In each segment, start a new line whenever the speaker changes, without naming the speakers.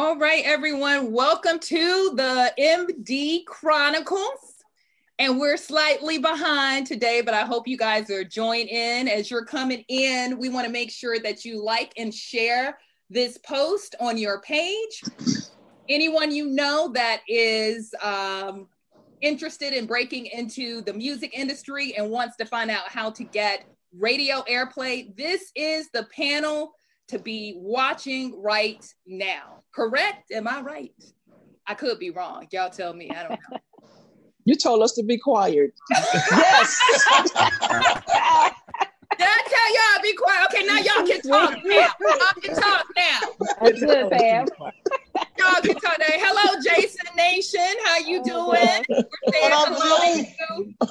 All right, everyone, welcome to the MD Chronicles. And we're slightly behind today, but I hope you guys are joining in. As you're coming in, we want to make sure that you like and share this post on your page. Anyone you know that is um, interested in breaking into the music industry and wants to find out how to get radio airplay, this is the panel to be watching right now. Correct? Am I right? I could be wrong. Y'all tell me. I don't know.
You told us to be quiet.
yes. Did I tell y'all be quiet? Okay, now y'all can talk now. Y'all can talk now.
That's good, Pam.
Y'all can talk now. Hello, Jason Nation. How you doing? We're saying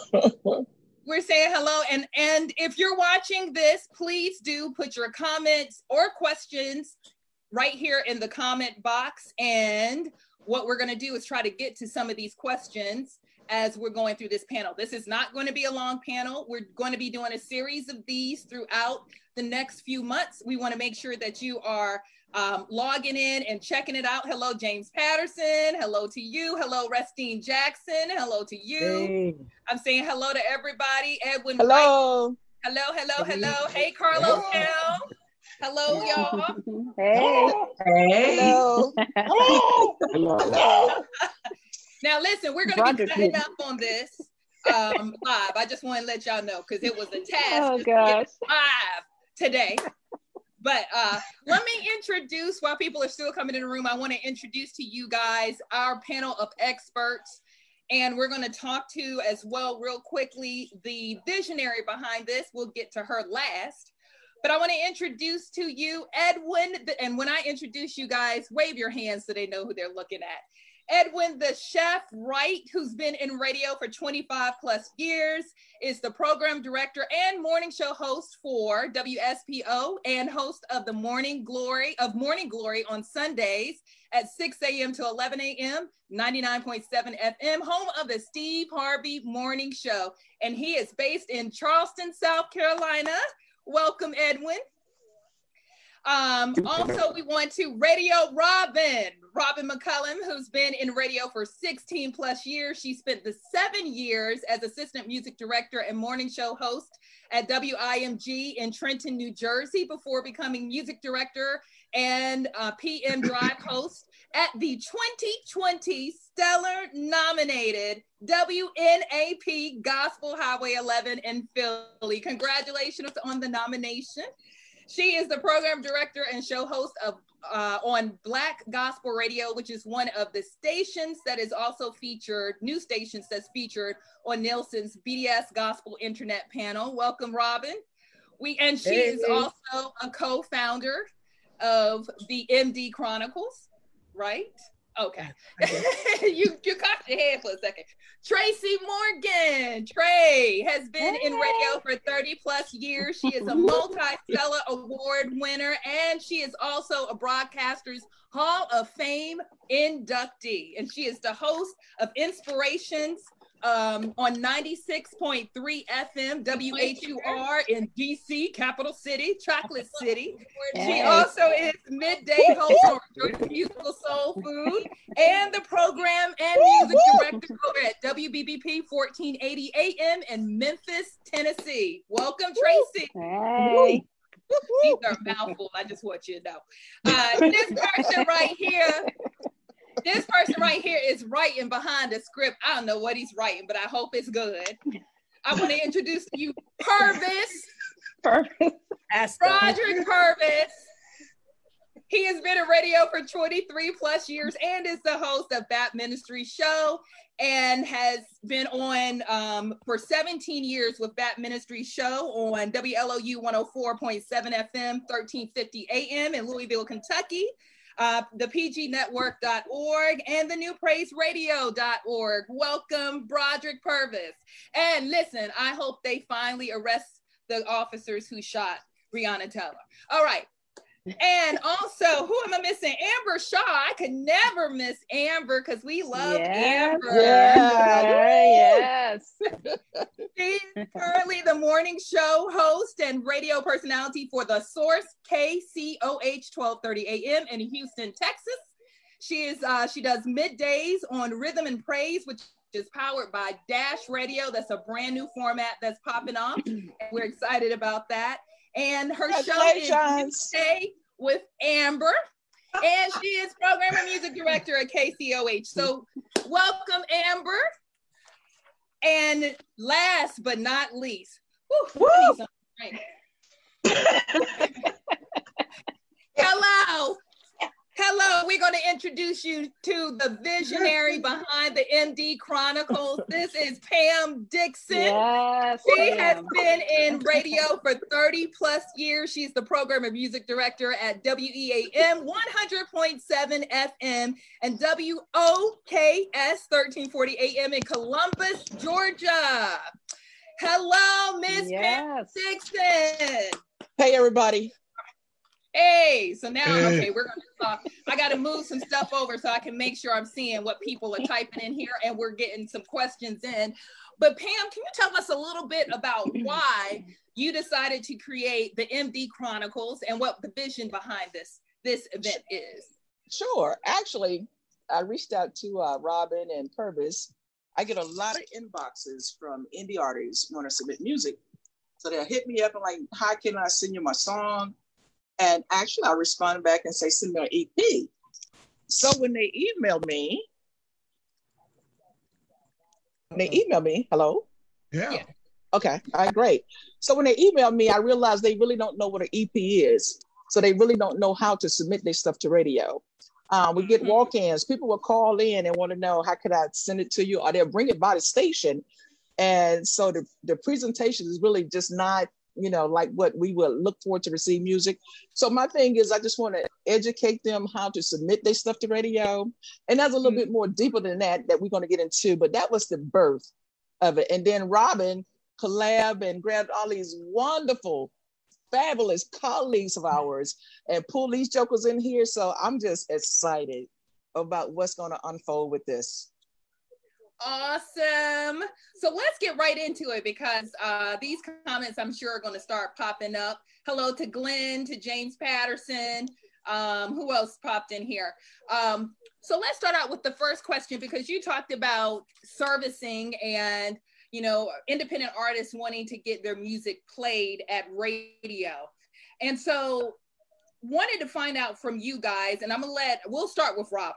hello. We're saying hello. And, and if you're watching this, please do put your comments or questions right here in the comment box. And what we're going to do is try to get to some of these questions as we're going through this panel. This is not going to be a long panel. We're going to be doing a series of these throughout the next few months. We want to make sure that you are um, logging in and checking it out. Hello, James Patterson. Hello to you. Hello, Restine Jackson. Hello to you. Hey. I'm saying hello to everybody. Edwin.
Hello.
White. Hello, hello, hello. Hey, Carlos Cal. Hello, y'all.
Hey.
Hey.
Hello.
Hello.
Now, listen, we're going to be cutting up on this um, live. I just want to let y'all know because it was a task
oh, gosh.
live today. But uh, let me introduce, while people are still coming in the room, I want to introduce to you guys our panel of experts. And we're going to talk to as well, real quickly, the visionary behind this. We'll get to her last. But I want to introduce to you Edwin. And when I introduce you guys, wave your hands so they know who they're looking at. Edwin the Chef Wright, who's been in radio for 25 plus years, is the program director and morning show host for WSPO and host of the Morning Glory of Morning Glory on Sundays at 6 a.m. to 11 a.m., 99.7 FM, home of the Steve Harvey Morning Show. And he is based in Charleston, South Carolina. Welcome, Edwin. Um, also, we want to Radio Robyn, Robyn McCollum, who's been in radio for 16 plus years. She spent the seven years as assistant music director and morning show host at WIMG in Trenton, New Jersey, before becoming music director and uh, PM Drive host at the 2020 Stellar nominated WNAP Gospel Highway 11 in Philly. Congratulations on the nomination. She is the program director and show host of uh, on Black Gospel Radio, which is one of the stations that is also featured, new stations that's featured on Nielsen's BDS Gospel Internet panel. Welcome, Robyn. We and she hey, is also a co-founder of the MD Chronicles, right? Okay. you you cocked your head for a second. Tracy Morgan. Trey has been hey. in radio for 30 plus years. She is a multi-Stellar Award winner, and she is also a Broadcasters Hall of Fame inductee. And she is the host of Inspirations um, on 96.3 FM WHUR in DC, capital city, chocolate city. She also is midday host on Musical Soul Food and the program and music director over at WBBP 1480 AM in Memphis, Tennessee. Welcome, Tracy.
Hey.
These are mouthful. I just want you to know. Uh, this person right here this person right here is writing behind the script. I don't know what he's writing, but I hope it's good. I want to introduce to you Purvis.
Purvis.
Brodric Purvis. He has been in radio for 23 plus years and is the host of Bat Ministry Show and has been on um, for 17 years with Bat Ministry Show on WLOU 104.7 FM, 1350 AM in Louisville, Kentucky uh, the pgnetwork.org, and the newpraiseradio.org. Welcome, Brodric Purvis. And listen, I hope they finally arrest the officers who shot Breonna Taylor. All right, and also, who am I missing? Amber Shaw. I could never miss Amber because we love
yes,
Amber.
Yeah, yes.
She's currently the morning show host and radio personality for The Source KCOH 1230 AM in Houston, Texas. She is uh, she does middays on Rhythm and Praise, which is powered by Dash Radio. That's a brand new format that's popping off. and we're excited about that. And her show is. Stay with Amber. And she is program and music director at KCOH. So welcome, Amber. And last but not least, whew, I need some drink. Hello. Hello, we're going to introduce you to the visionary behind the MD Chronicles. This is Pam Dixon.
Yes.
She has been in radio for 30 plus years. She's the program and music director at WEAM 100.7 FM and WOKS 1340 AM in Columbus, Georgia. Hello, Miss Pam
Yes.
Dixon.
Hey, everybody.
Hey, so now
Hey.
okay, we're gonna talk. I gotta move some stuff over so I can make sure I'm seeing what people are typing in here and we're getting some questions in. But Pam, can you tell us a little bit about why you decided to create the MD Chronicles and what the vision behind this this event is?
Sure. Actually, I reached out to uh, Robyn and Purvis. I get a lot of inboxes from indie artists want to submit music. So they'll hit me up and like, how can I send you my song? And actually, I respond back and say, send me an EP. So when they email me, when they email me, hello?
Yeah.
Yeah.
Okay, all right, great. So when they email me, I realize they really don't know what an EP is. So they really don't know how to submit their stuff to radio. Um, we get
Mhm.
walk-ins. People will call in and want to know how could I send it to you, or they'll bring it by the station. And so the, the presentation is really just not, you know, like what we would look for to receive music. So my thing is I just want to educate them how to submit their stuff to radio. And that's a little
Mhm.
bit more deeper than that that we're going to get into, but that was the birth of it. And then Robyn collab and grabbed all these wonderful, fabulous colleagues of ours and pull these jokers in here. So I'm just excited about what's going to unfold with this.
Awesome. So let's get right into it because uh, these comments I'm sure are going to start popping up. Hello to Glenn, to James Patterson. Um, who else popped in here? Um, so let's start out with the first question because you talked about servicing and you know independent artists wanting to get their music played at radio. And so wanted to find out from you guys, and I'm gonna let we'll start with Robyn.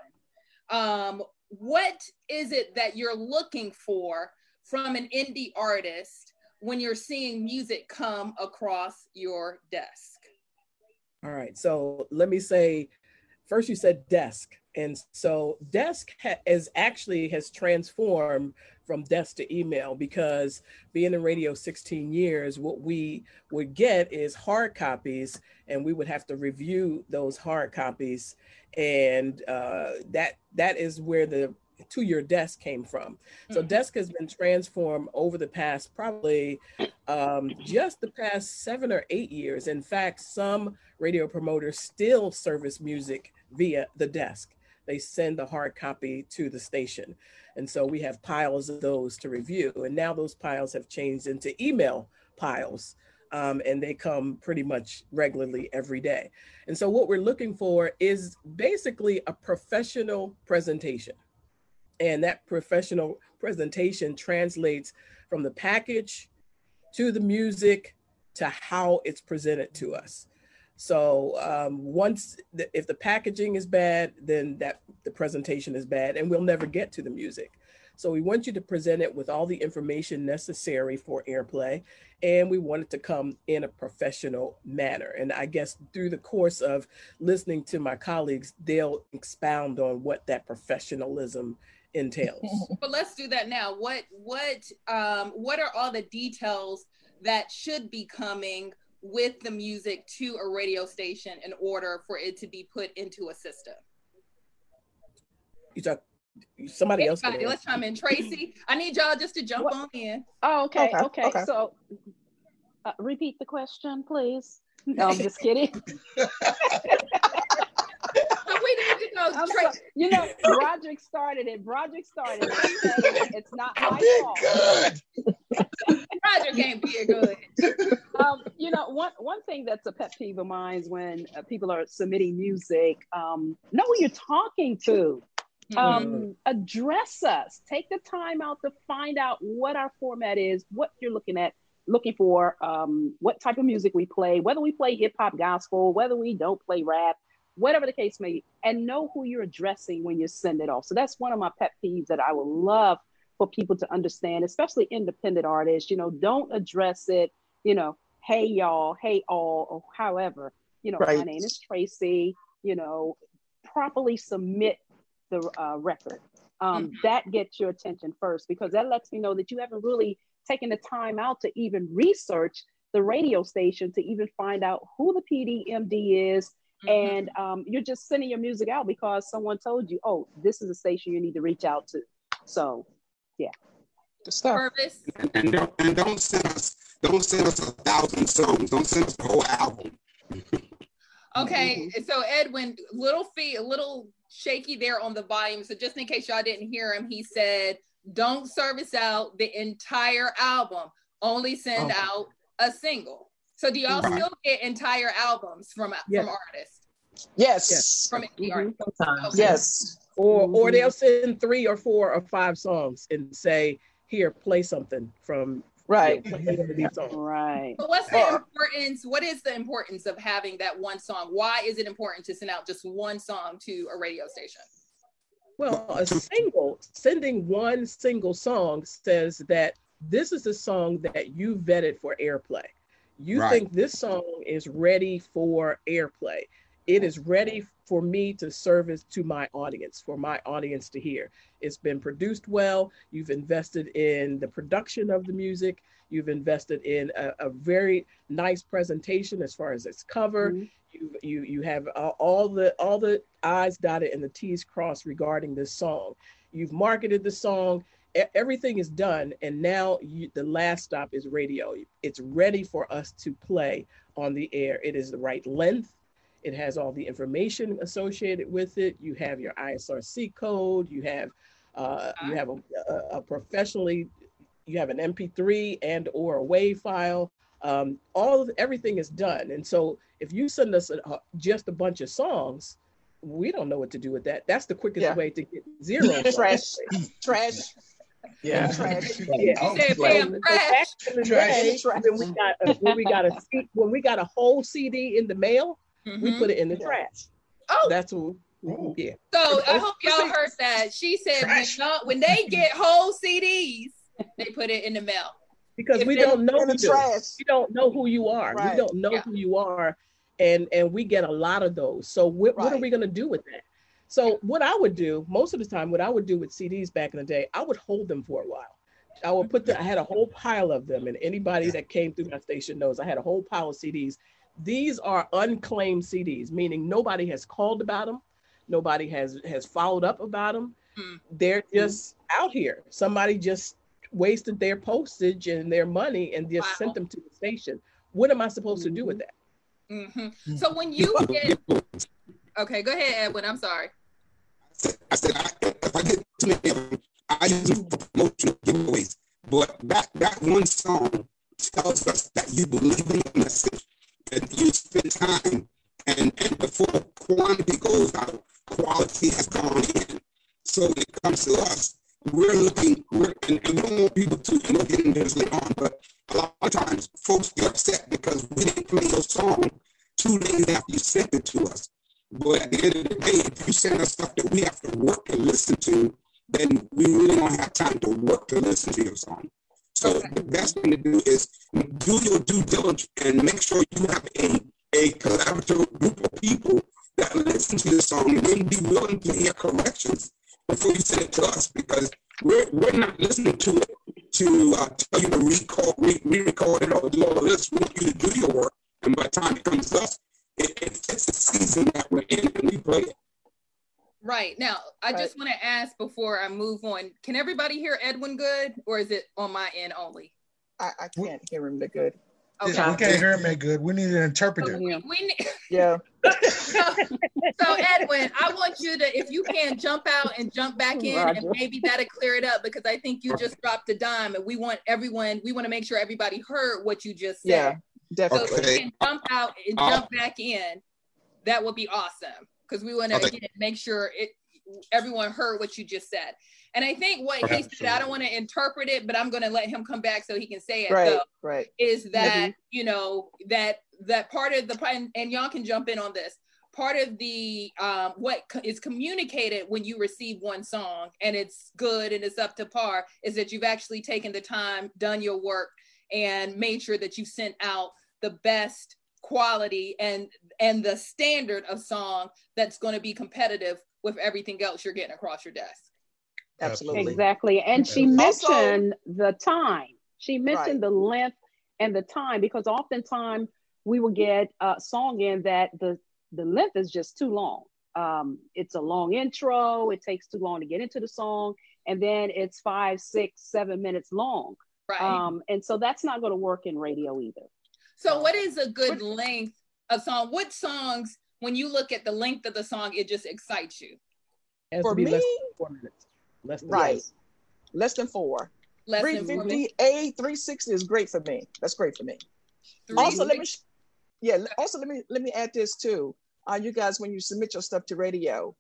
Um, what is it that you're looking for from an indie artist when you're seeing music come across your desk?
All right. So let me say, first you said desk, and so desk ha- is actually has transformed from desk to email because being in radio 16 years, what we would get is hard copies, and we would have to review those hard copies, and uh, that that is where the to your desk came from. So
Mhm.
desk has been transformed over the past probably um, just the past seven or eight years. In fact, some radio promoters still service music via the desk. They send a hard copy to the station. And so we have piles of those to review. And now those piles have changed into email piles. Um, and they come pretty much regularly every day. And so what we're looking for is basically a professional presentation. And that professional presentation translates from the package to the music to how it's presented to us. So um, once, the, if the packaging is bad, then that the presentation is bad, and we'll never get to the music. So we want you to present it with all the information necessary for airplay, and we want it to come in a professional manner. And I guess through the course of listening to my colleagues, they'll expound on what that professionalism entails.
But let's do that now. What what um, what are all the details that should be coming with the music to a radio station in order for it to be put into a system?
You talk, somebody else. can
Anybody, let's
answer.
chime in. Tracy, I need y'all just to jump
What-
on in.
Oh, okay,
Okay,
okay.
okay.
So uh, repeat the question, please. No, I'm just kidding.
So we need to know,
I'm
Tracy.
You know, Brodric started it. Brodric started it. It's not my fault.
did good.
Roger can't be a good.
um, you know, one one thing that's a pet peeve of mine is when uh, people are submitting music. Um, know who you're talking to. Um, mm-hmm. Address us. Take the time out to find out what our format is, what you're looking at, looking for, um, what type of music we play, whether we play hip hop, gospel, whether we don't play rap, whatever the case may be, and know who you're addressing when you send it off. So that's one of my pet peeves that I would love for people to understand, especially independent artists. You know, don't address it, you know, hey y'all, hey all, or however. You know, right. my name is Tracy. You know, properly submit the uh, record. Um, mm-hmm. That gets your attention first because that lets me know that you haven't really taken the time out to even research the radio station to even find out who the PDMD is. Mm-hmm. And um, you're just sending your music out because someone told you, oh, this is a station you need to reach out to. So yeah.
The stuff. Purpose.
And, don't, and don't send us don't send us a thousand songs. Don't send us the whole album.
okay, mm-hmm. so Edwin, little feet, a little shaky there on the volume. So just in case y'all didn't hear him, he said, "Don't service out the entire album. Only send oh. out a single." So do y'all still get entire albums from yes. from artists?
Yes. yes.
From
mm-hmm. Okay. Yes
or mm-hmm. or they'll send three or four or five songs and say here play something from
right.
right.
But what's the importance what is the importance of having that one song? Why is it important to send out just one song to a radio station?
Well a single sending one single song says that this is a song that you vetted for airplay. You right. think this song is ready for airplay it is ready for me to service to my audience, for my audience to hear. It's been produced well. You've invested in the production of the music. You've invested in a, a very nice presentation as far as its cover. Mm-hmm. You, you, you have all the all the I's dotted and the T's crossed regarding this song. You've marketed the song. Everything is done, and now you, the last stop is radio. It's ready for us to play on the air. It is the right length it has all the information associated with it. You have your ISRC code. You have uh, you have a, a, a, professionally you have an MP3 and or a WAV file. Um, all of, everything is done. And so if you send us a, a, just a bunch of songs, we don't know what to do with that. That's the quickest yeah. way to get zero.
trash, trash.
Yeah. Trash. Yeah. Oh, trash. trash. When we got a, when we got a when we got a whole CD in the mail, Mm-hmm. We put it in the trash. Oh, that's what. Yeah.
So I hope y'all heard that. She said when, when, they get whole CDs, they put it in the mail.
Because if we don't know the trash. We don't know who you are. Right. We don't know yeah. who you are, and and we get a lot of those. So what, right. what are we going to do with that? So what I would do most of the time, what I would do with CDs back in the day, I would hold them for a while. I would put the, I had a whole pile of them, and anybody that came through my station knows I had a whole pile of CDs, these are unclaimed CDs, meaning nobody has called about them, nobody has has followed up about them. Mm. They're just mm. out here. Somebody just wasted their postage and their money and just wow. sent them to the station. What am I supposed mm-hmm. to do with that?
Mm-hmm. So when you get, okay, go ahead, Edwin. I'm sorry.
I said, I, if I get too many of them, I use them for promotional giveaways. But that that one song tells us that you believe in the message that you spend time and, and before quantity goes out, quality has gone in. So when it comes to us, we're looking, we're, and, and we don't want people to get into this later on, but a lot of times folks get upset because we didn't play your song two days after you sent it to us. But at the end of the day, if you send us stuff that we have to work to listen to, then we really don't have time to work to listen to your song. So the best thing to do is do your due diligence and make sure you have a, a collaborative group of people that listen to the song and then be willing to hear corrections before you send it to us because we're, we're not listening to it to uh, tell you to recall, re- re-record it or do all this. We want you to do your work. And by the time it comes to us, it, the season that we're in and we play it.
Right. Now, I right. just want to ask before I move on can everybody hear Edwin good or is it on my end only?
I, I can't hear him that good.
Okay. We can't hear him that good. We need an interpreter.
We, we need,
yeah.
so, so, Edwin, I want you to, if you can, jump out and jump back oh, in, Roger. and maybe that'll clear it up because I think you just dropped a dime, and we want everyone. We want to make sure everybody heard what you just said.
Yeah, definitely.
So if you can jump out and jump back in, that would be awesome because we want to okay. make sure it everyone heard what you just said. And I think what he said, I don't want to interpret it, but I'm going to let him come back so he can say it.
Right, though, right.
Is that mm-hmm. you know that that part of the and, and y'all can jump in on this. Part of the um, what is communicated when you receive one song and it's good and it's up to par is that you've actually taken the time, done your work, and made sure that you sent out the best quality and and the standard of song that's going to be competitive with everything else you're getting across your desk.
Absolutely.
Exactly. And she mentioned also, the time. She mentioned right. the length and the time because oftentimes we will get a song in that the, the length is just too long. Um, it's a long intro, it takes too long to get into the song, and then it's five, six, seven minutes long. Right. Um, and so that's not going to work in radio either.
So, what is a good length of song? What songs, when you look at the length of the song, it just excites you?
For me, four minutes. Less than right. Less. less than four. Less 350 A 360 is great for me. That's great for me. Also, let me yeah, also let me let me add this too. Uh, you guys, when you submit your stuff to radio,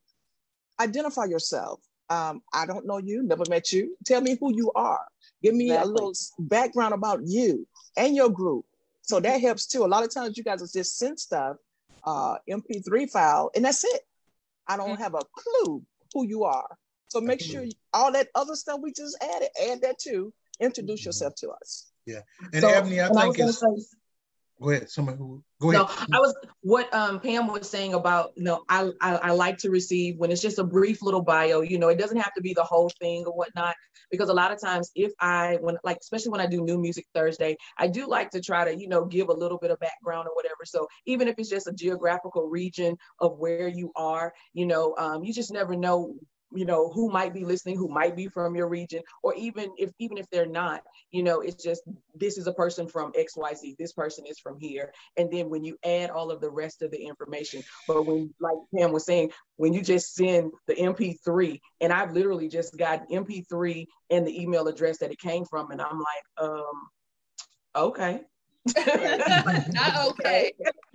identify yourself. Um, I don't know you, never met you. Tell me who you are. Give me exactly. a little background about you and your group. So that helps too. A lot of times you guys just send stuff, uh, MP3 file, and that's it. I don't mm-hmm. have a clue who you are. So make sure you, all that other stuff we just added, add that too. Introduce mm-hmm. yourself to us.
Yeah. And so, Eboni, I think I it's. Say, go ahead. Somebody who go ahead.
No, I was what um, Pam was saying about you know I, I, I like to receive when it's just a brief little bio. You know, it doesn't have to be the whole thing or whatnot because a lot of times if I when like especially when I do New Music Thursday, I do like to try to you know give a little bit of background or whatever. So even if it's just a geographical region of where you are, you know, um, you just never know you know who might be listening who might be from your region or even if even if they're not you know it's just this is a person from xyz this person is from here and then when you add all of the rest of the information but when like pam was saying when you just send the mp3 and i've literally just got mp3 and the email address that it came from and i'm like um okay
not okay.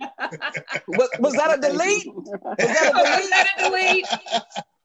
was, was, that a delete? Was that a delete?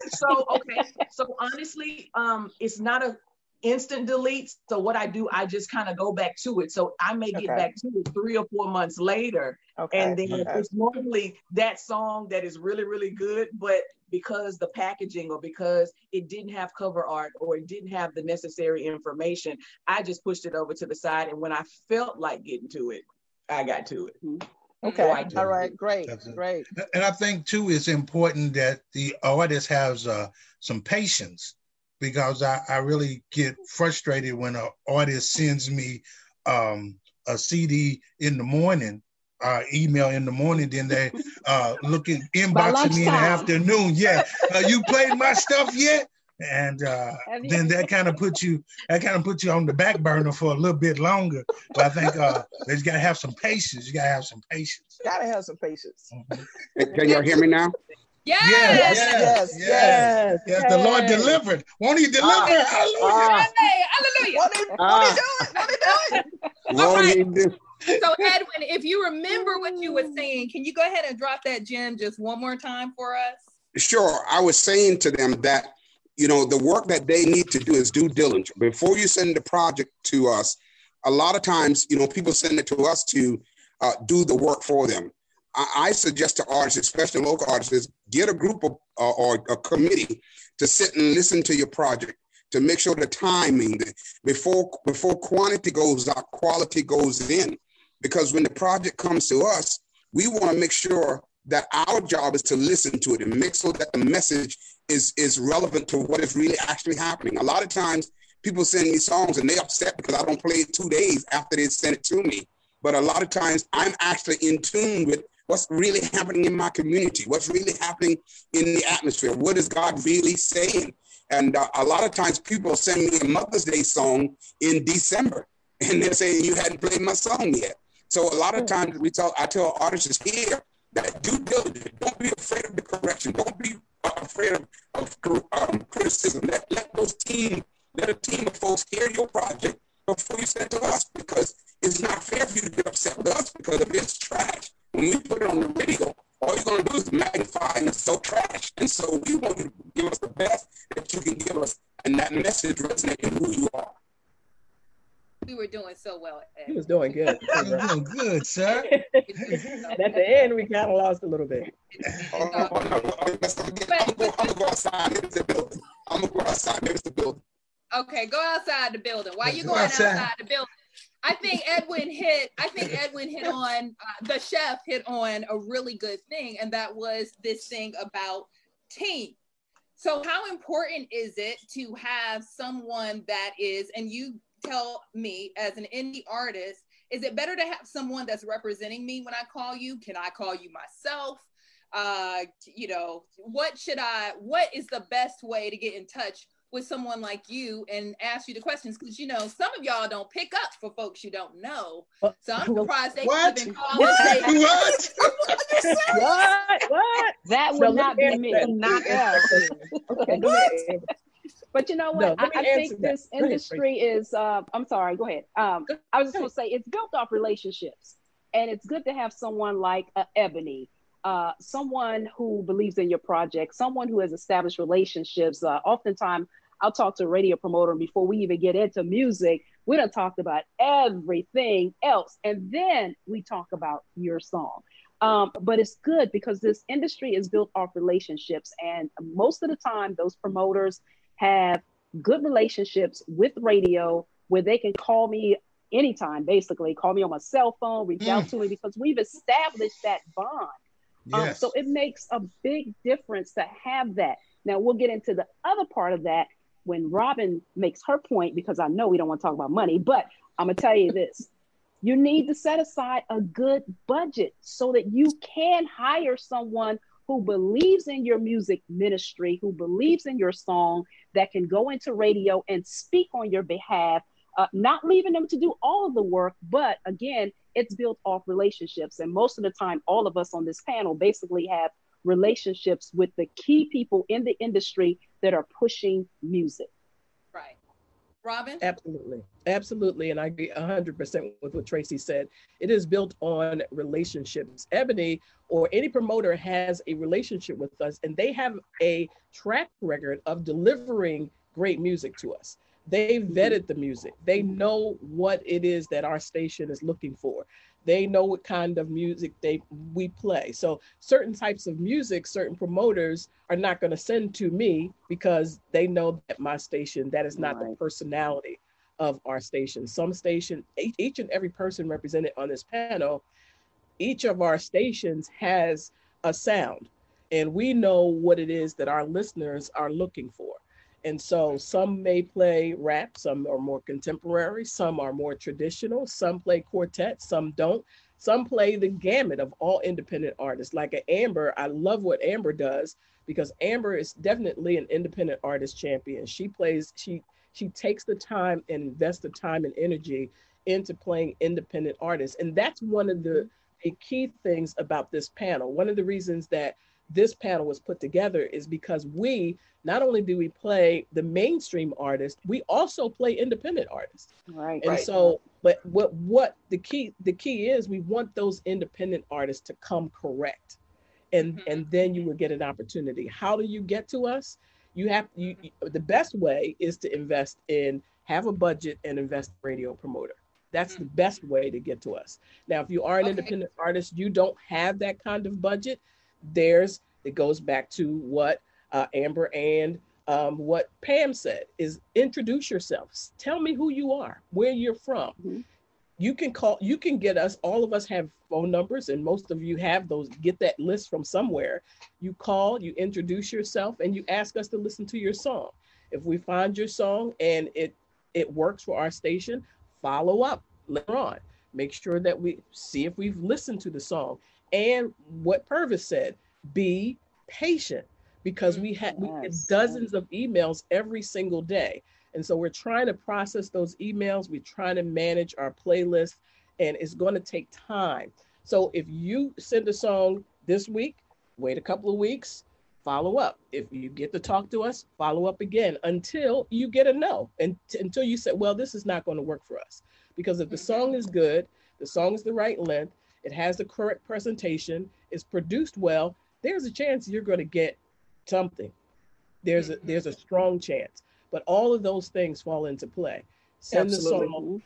Was that a delete?
so okay so honestly um it's not a instant delete so what i do i just kind of go back to it so i may get okay. back to it three or four months later okay. and then okay. it's normally that song that is really really good but because the packaging or because it didn't have cover art or it didn't have the necessary information i just pushed it over to the side and when i felt like getting to it i got to it mm-hmm.
Okay. All right. Great. Great.
And I think too, it's important that the artist has uh, some patience because I, I really get frustrated when an artist sends me um, a CD in the morning, uh, email in the morning, then they uh, looking inboxing me in the afternoon. Yeah, uh, you played my stuff yet? And uh, then that kind of puts you that kind of puts you on the back burner for a little bit longer. But I think uh, you got to have some patience. You got to have some patience.
Got to have some patience.
Mm-hmm. Can y'all hear me now?
Yes.
Yes. Yes. Yes. yes.
yes. The Lord delivered. Won't He deliver? Uh,
Hallelujah. Uh, Hallelujah. Won't He, won't he do it? Won't He do it? All right. So Edwin, if you remember what you were saying, can you go ahead and drop that gem just one more time for us?
Sure. I was saying to them that you know, the work that they need to do is due diligence. Before you send the project to us, a lot of times, you know, people send it to us to uh, do the work for them. I, I, suggest to artists, especially local artists, get a group of, uh, or a committee to sit and listen to your project to make sure the timing before before quantity goes out, quality goes in. Because when the project comes to us, we want to make sure that our job is to listen to it and make sure that the message is is relevant to what is really actually happening. A lot of times people send me songs and they upset because I don't play it two days after they send it to me. But a lot of times I'm actually in tune with what's really happening in my community, what's really happening in the atmosphere. What is God really saying? And uh, a lot of times people send me a Mother's Day song in December and they're saying you hadn't played my song yet.
So a lot of times we tell I tell artists here that due diligence. Don't be afraid of the correction. Don't be afraid of, of um, criticism. Let, let those team let a team of folks hear your project before you send it to us because it's not fair for you to get upset with us because if it's trash, when we put it on the radio, all you're going to do is magnify and it's so trash. And so we want you to give us the best that you can give us, and that message resonates who you are.
We were doing so well.
Ed. He was doing good.
You're doing good, sir.
At the end, we kind of lost a little bit.
I'm going to go outside. the building. I'm going to go outside. There's the building.
Okay, go outside the building. Why you going outside. outside the building? I think Edwin hit. I think Edwin hit on uh, the chef hit on a really good thing, and that was this thing about team. So, how important is it to have someone that is, and you tell me as an indie artist, is it better to have someone that's representing me when I call you? Can I call you myself? Uh, you know, what should I? What is the best way to get in touch with someone like you and ask you the questions because you know some of y'all don't pick up for folks you don't know. So I'm surprised they what? even call what? Say, what?
what? What? That would so not be me. Not us. okay, But you know what? No, I, I think that. this industry ahead, is. Uh, I'm sorry. Go ahead. Um, I was just going to say it's built off relationships, and it's good to have someone like uh, Eboni uh, someone who believes in your project, someone who has established relationships. Uh, oftentimes, I'll talk to a radio promoter before we even get into music. We don't talk about everything else, and then we talk about your song. Um, but it's good because this industry is built off relationships, and most of the time, those promoters have good relationships with radio where they can call me anytime, basically, call me on my cell phone, reach mm. out to me because we've established that bond. Um, yes. Um, so it makes a big difference to have that. Now we'll get into the other part of that when Robyn makes her point, because I know we don't want to talk about money, but I'm gonna tell you this. You need to set aside a good budget so that you can hire someone who believes in your music ministry, who believes in your song, that can go into radio and speak on your behalf, uh, not leaving them to do all of the work, but again, it's built off relationships. And most of the time, all of us on this panel basically have relationships with the key people in the industry that are pushing music.
Robyn?
Absolutely. Absolutely. And I agree 100% with what Tracy said. It is built on relationships. Eboni or any promoter has a relationship with us, and they have a track record of delivering great music to us. They vetted the music. They know what it is that our station is looking for. They know what kind of music they we play. So certain types of music, certain promoters are not going to send to me because they know that my station that is not right. the personality of our station. Some station, each and every person represented on this panel, each of our stations has a sound, and we know what it is that our listeners are looking for. And so some may play rap, some are more contemporary, some are more traditional, some play quartet, some don't. Some play the gamut of all independent artists. Like an Amber, I love what Amber does because Amber is definitely an independent artist champion. She plays, she she takes the time and invests the time and energy into playing independent artists. And that's one of the, mm-hmm. the key things about this panel. One of the reasons that this panel was put together is because we not only do we play the mainstream artists, we also play independent artists.
Right.
And
right.
so, but what what the key the key is we want those independent artists to come correct. And mm-hmm. and then you will get an opportunity. How do you get to us? You have you the best way is to invest in have a budget and invest radio promoter. That's mm-hmm. the best way to get to us. Now, if you are an okay. independent artist, you don't have that kind of budget. There's it goes back to what uh, Amber and um, what Pam said is introduce yourself. Tell me who you are, where you're from. Mm-hmm. You can call, you can get us, all of us have phone numbers, and most of you have those, get that list from somewhere. You call, you introduce yourself, and you ask us to listen to your song. If we find your song and it it works for our station, follow up later on. Make sure that we see if we've listened to the song. And what Purvis said, be patient because we had we get dozens of emails every single day. And so we're trying to process those emails. We're trying to manage our playlist. and it's going to take time. So if you send a song this week, wait a couple of weeks, follow up. If you get to talk to us, follow up again until you get a no, and t- until you say, well, this is not going to work for us. Because if the mm-hmm. song is good, the song is the right length, it has the correct presentation, it's produced well, there's a chance you're going to get something. There's a there's a strong chance. But all of those things fall into play. Send
Absolutely.
the song,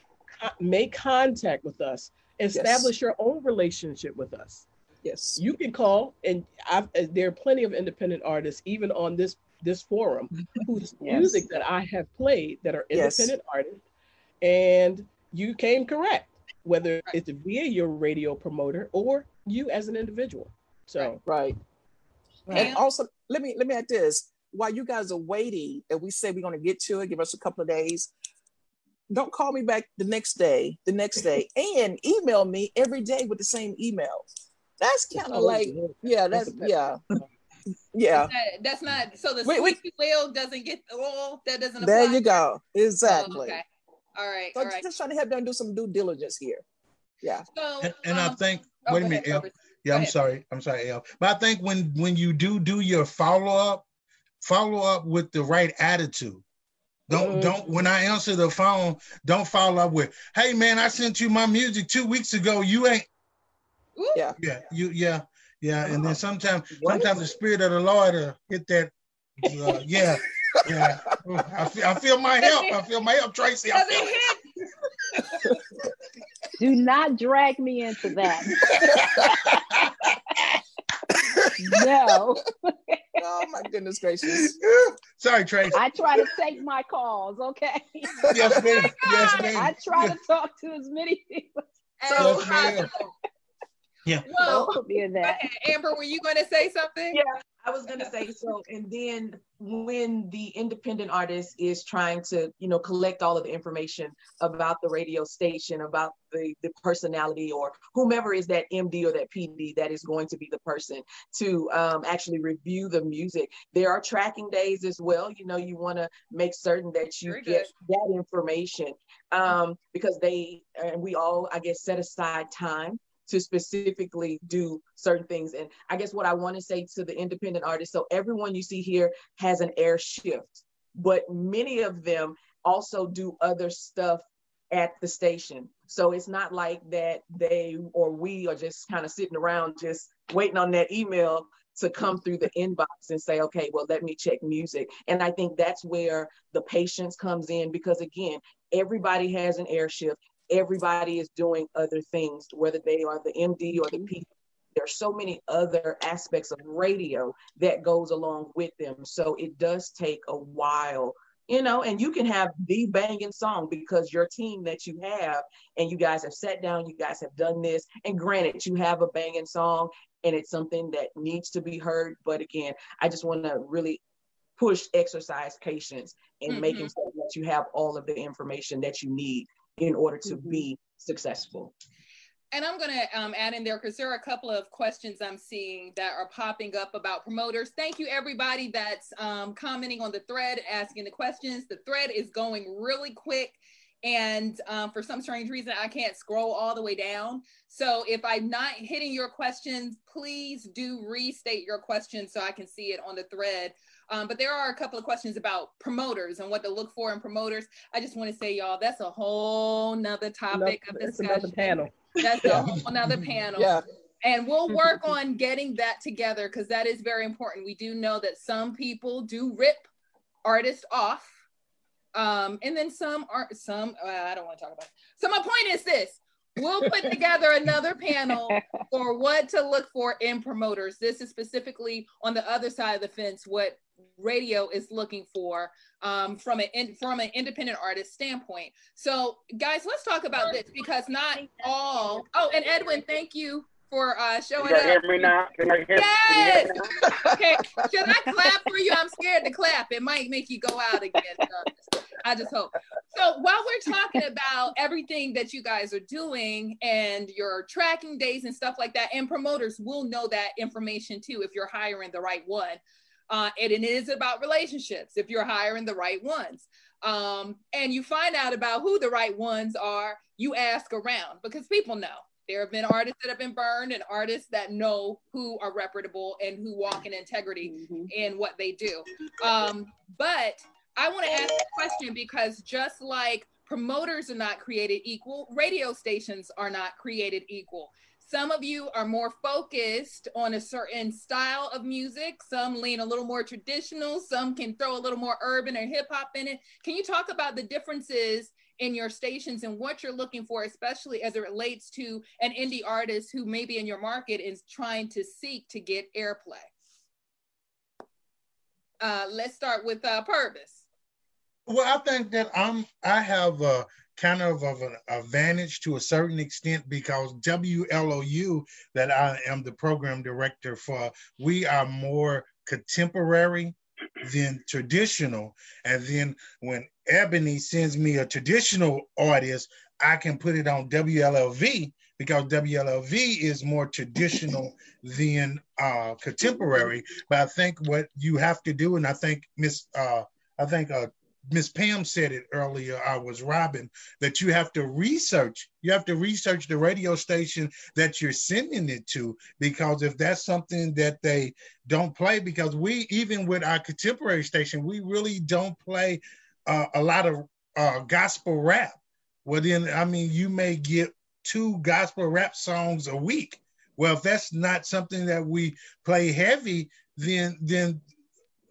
make contact with us, establish your own relationship with us
Yes.
you can call and I've, there are plenty of independent artists even on this this forum whose
Yes.
music that i have played that are
Yes.
independent artists and you came correct whether it's via your radio promoter or you as an individual so
Right.
Right.
And also, let me let me add this. While you guys are waiting, and we say we're going to get to it, give us a couple of days. Don't call me back the next day, the next day, and email me every day with the same email. That's kind of like, yeah, that's yeah, yeah.
That- that's not so the
Wait, wait.
squeaky wheel doesn't get the oil. That doesn't apply.
There you go.
Oh,
Exactly.
okay. All right.
So
all right.
just trying to help them do some due diligence here. Yeah.
So
And, and I
um,
think,
oh,
wait a minute,
ahead,
El. Yeah, I'm sorry. I'm sorry, El. But I think when when you do do your follow up, follow up with the right attitude. Don't
Mhm.
don't when I answer the phone, don't follow up with, "Hey man, I sent you my music two weeks ago. You ain't."
Ooh.
Yeah.
Yeah, you yeah yeah. And then sometimes sometimes the spirit of the Lord uh, hit that. Uh, yeah, yeah. I feel, I feel my help. I feel my help, Tracy. I feel
it?
Do not drag me into that. no,
Oh my goodness gracious.
Sorry, Tracy.
I try to take my calls. Okay,
Yes, ma'am. Yes, ma'am.
I try to talk to as many people.
As
Yes,
possible.
Yeah.
Well,
Don't put me in
go
that.
Amber, were you going to say something?
Yeah. I was gonna say so, and then when the independent artist is trying to, you know, collect all of the information about the radio station, about the the personality or whomever is that MD or that PD that is going to be the person to um, actually review the music. There are tracking days as well. You know, you want to make certain that you
Very
get that information um, because they and we all, I guess, set aside time to specifically do certain things. And I guess what I want to say to the independent artists, so everyone you see here has an air shift, but many of them also do other stuff at the station. So it's not like that they or we are just kind of sitting around just waiting on that email to come through the inbox and say, okay, well, let me check music. And I think that's where the patience comes in because again, everybody has an air shift everybody is doing other things, whether they are the MD or the P. are so many other aspects of radio that goes along with them. So it does take a while, you know, and you can have the banging song because your team that you have and you guys have sat down, you guys have done this. And granted, you have a banging song and it's something that needs to be heard. But again, I just want to really push exercise patience and
Mhm.
making sure that you have all of the information that you need in order to
Mhm.
be successful.
And I'm going to um, add in there because there are a couple of questions I'm seeing that are popping up about promoters. Thank you, everybody that's um, commenting on the thread, asking the questions. The thread is going really quick. And um, for some strange reason, I can't scroll all the way down. So if I'm not hitting your questions, please do restate your question so I can see it on the thread. Um, but there are a couple of questions about promoters and what to look for in promoters. I just want to say, y'all, that's a whole nother topic of
That's
discussion.
another panel.
That's a whole nother panel.
Yeah.
And we'll work on getting that together because that is very important. We do know that some people do rip artists off. Um, and then some are some uh, I don't want to talk about it. So my point is this we'll put together another panel for what to look for in promoters. This is specifically on the other side of the fence, what radio is looking for um, from an in, from an independent artist standpoint. So, guys, let's talk about this because not all. Oh, and Edwin, thank you for uh, showing
Can you hear me now? Can you hear,
Yes.
can me now?
Okay, should I clap for you? I'm scared to clap. It might make you go out again. So I just hope. So while we're talking about everything that you guys are doing and your tracking days and stuff like that, and promoters will know that information too if you're hiring the right one. Uh, and it is about relationships if you're hiring the right ones. Um, and you find out about who the right ones are you ask around because people know there have been artists that have been burned and artists that know who are reputable and who walk in integrity mm-hmm. in what they do. Um, but I want to ask a question because just like promoters are not created equal, radio stations are not created equal. Some of you are more focused on a certain style of music. Some lean a little more traditional. Some can throw a little more urban or hip hop in it. Can you talk about the differences in your stations and what you're looking for, especially as it relates to an indie artist who may be in your market is trying to seek to get airplay? Uh, let's start with uh, Purvis.
Well, I think that I'm. I have a kind of of an advantage to a certain extent because WLOU, that I am the program director for, we are more contemporary than traditional. And then when Eboni sends me a traditional artist, I can put it on WLLV because WLLV is more traditional than uh, contemporary. But I think what you have to do, and I think Miss, uh, I think uh, Miss Pam said it earlier, I was Robyn, that you have to research. You have to research the radio station that you're sending it to, because if that's something that they don't play, because we, even with our contemporary station, we really don't play uh, a lot of uh, gospel rap. Well, then, I mean, you may get two gospel rap songs a week. Well, if that's not something that we play heavy, then then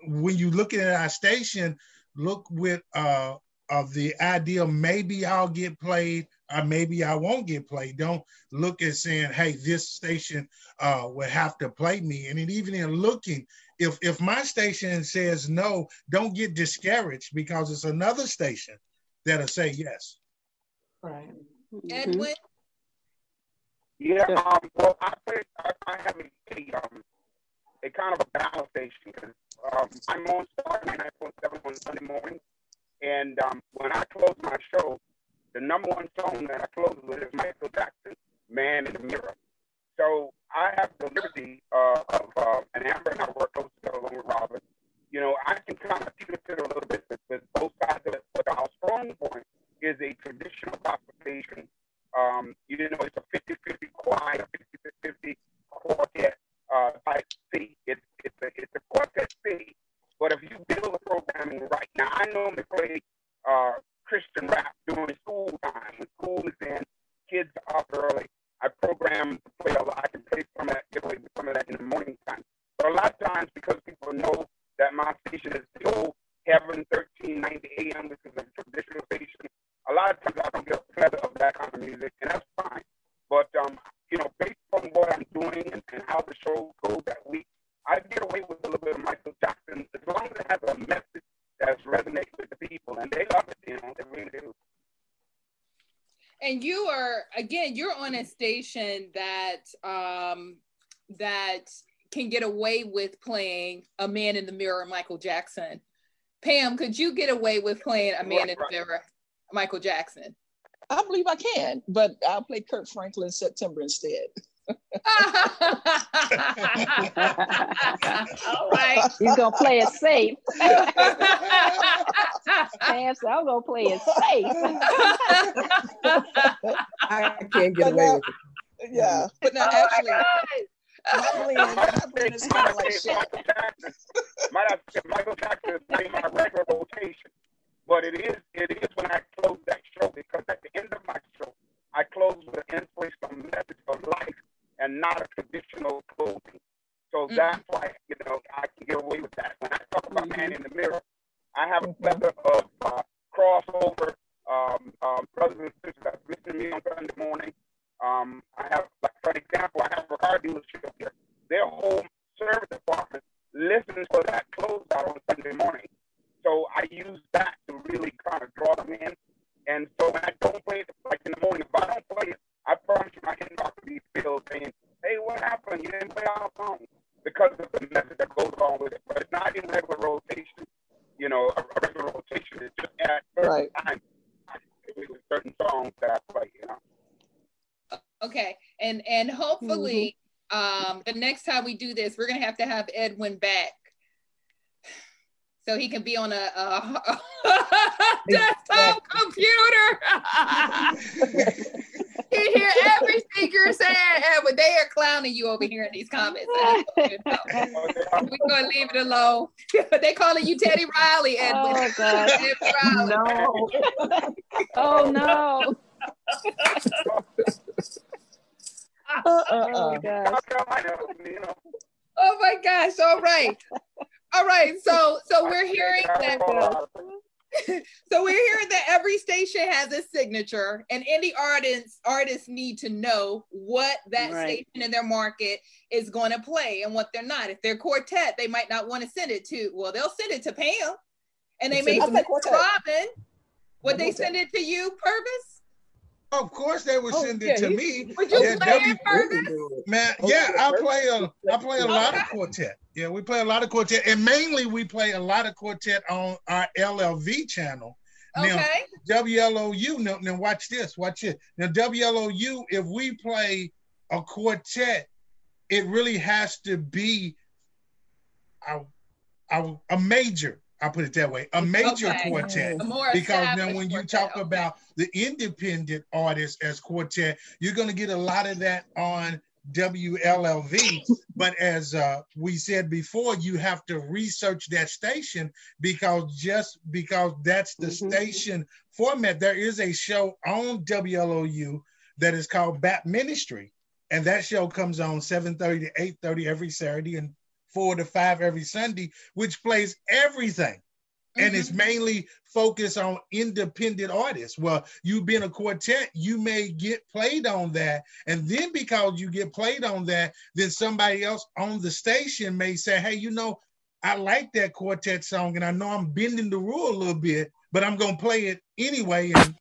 when you look at our station, look with uh of the idea maybe I'll get played or maybe I won't get played. Don't look at saying, hey, this station uh would have to play me. And even in looking, if if my station says no, don't get discouraged because it's another station that'll say yes.
Right.
Edwin.
Yeah, um, well, I think I, I have a, a um a kind of a battle station because um, I'm on Star 99.7 on Sunday morning. And um, when I close my show, the number one song that I close with is Michael Jackson, Man in the Mirror. So I have the liberty uh, of, uh, and Amber and I work close together along with Robyn. You know, I can kind of keep it a little bit with, with both sides of it. But our strong point is a traditional gospel station. Um, you know, it's a 50 50 choir, 50 50 quartet uh, type C. It's it's a it's a quartet C. But if you build a programming right now, I normally play uh, Christian rap during school time when school is in, kids are up early. I program to play a lot. I can play some of that, give away some of that in the morning time. But a lot of times, because people know that my station is the old Heaven 1390 AM, which is a traditional station, a lot of times I don't get a pleasure of that kind of music, and that's fine. But um, you know, based on what I'm doing and, and how the show goes that week, I get away with a little bit of Michael Jackson as long as it has a message that's resonating with the people, and they love it. You know, they really do.
And you are again, you're on a station that um, that can get away with playing a man in the mirror, Michael Jackson. Pam, could you get away with playing a man right, in the mirror, Michael Jackson?
I believe I can, but I'll play Kirk Franklin September instead. All
right. He's gonna play it safe. Pam said, I'm gonna play it safe.
I can't get away with
it. Yeah, but now oh actually, Michael Jackson.
Michael Jackson is playing my regular rotation. But it is it is when I close that show because at the end of my show, I close with an inspirational message of life and not a traditional clothing. So mm-hmm. that's why you know I can get away with that. When I talk about mm-hmm. man in the mirror, I have a mm-hmm. plethora of uh, crossover um, um, brothers and sisters that listen to me on Sunday morning. Um, I have, like for example, I have a car dealership here. Their whole service department listens for that closeout on Sunday morning. So I use that to really kind of draw them in. And so when I don't play it, like in the morning, if I don't play it, I promise you my inbox will be filled saying, hey, what happened? You didn't play our song. Because of the message that goes along with it. But it's not in regular rotation. You know, a, a regular rotation is just at certain right. times with certain songs that I play, you know.
Okay. And and hopefully mm-hmm. um the next time we do this, we're gonna have to have Edwin back so he can be on a, a, a desktop computer. he hear everything you're saying, and they are clowning you over here in these comments. We're gonna leave it alone. they calling you Teddy Riley, oh, Edwin.
Oh God.
Riley.
No.
Oh no. Oh my uh-uh. gosh.
Oh my gosh! All right, all right. So, so we're hearing that. so we're hearing that every station has a signature, and any artists artists need to know what that
Right.
station in their market is going to play and what they're not. If they're quartet, they might not want to send it to. Well, they'll send it to Pam, and they may
I'll
send it to. Robyn. Would they send it to you, Purvis?
Of course, they would
Oh,
send
yeah,
it to me.
Would you
Yeah,
play
W-
it, Purvis?
Man,
Oh,
yeah, I play a I play a lot of quartet. Yeah, we play a lot of quartet, and mainly we play a lot of quartet on our LLV channel. Now,
Okay.
WLOU. Now, now watch this. Watch it. Now, WLOU. If we play a quartet, it really has to be a, a, a major. I put it that way. A major
Okay.
quartet. Because now when you
quartet,
talk
okay.
about the independent artists as quartet, you're going to get a lot of that on WLLV. but as uh, we said before, you have to research that station because just because that's the
Mhm.
station format, there is a show on WLOU that is called Bat Ministry. And that show comes on 7:30 to 8:30 every Saturday and 4 to 5 every Sunday, which plays everything and it's mainly focused on independent artists. Well, you being a quartet, you may get played on that, and then because you get played on that, then somebody else on the station may say, "Hey, you know, I like that quartet song, and I know I'm bending the rule a little bit, but I'm gonna play it anyway and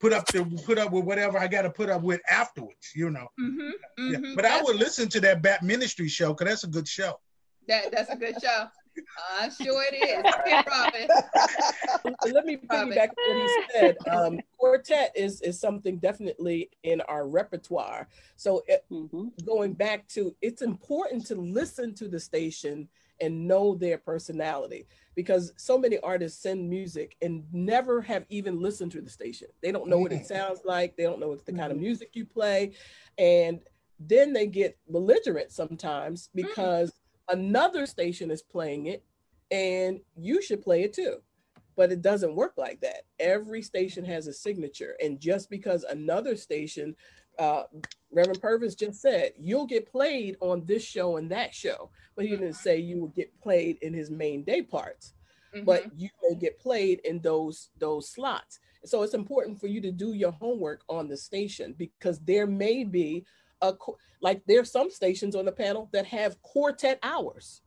put up the put up with whatever I got to put up with afterwards." You know.
Mhm,
Yeah.
mhm.
But I would listen to that Bat Ministry show because that's a good show.
That that's a good show. I'm sure it is.
Let me piggyback on what he said. Um, quartet is is something definitely in our repertoire. So it,
Mhm.
going back to, it's important to listen to the station and know their personality because so many artists send music and never have even listened to the station. They don't know what it sounds like. They don't know what the kind of music you play, and then they get belligerent sometimes because another station is playing it and you should play it too. But it doesn't work like that. Every station has a signature and just because another station uh, reverend purvis just said you'll get played on this show and that show. But he didn't say you will get played in his main day parts. But you may get played in those those slots. So it's important for you to do your homework on the station because there may be a like there's some stations on the panel that have quartet hours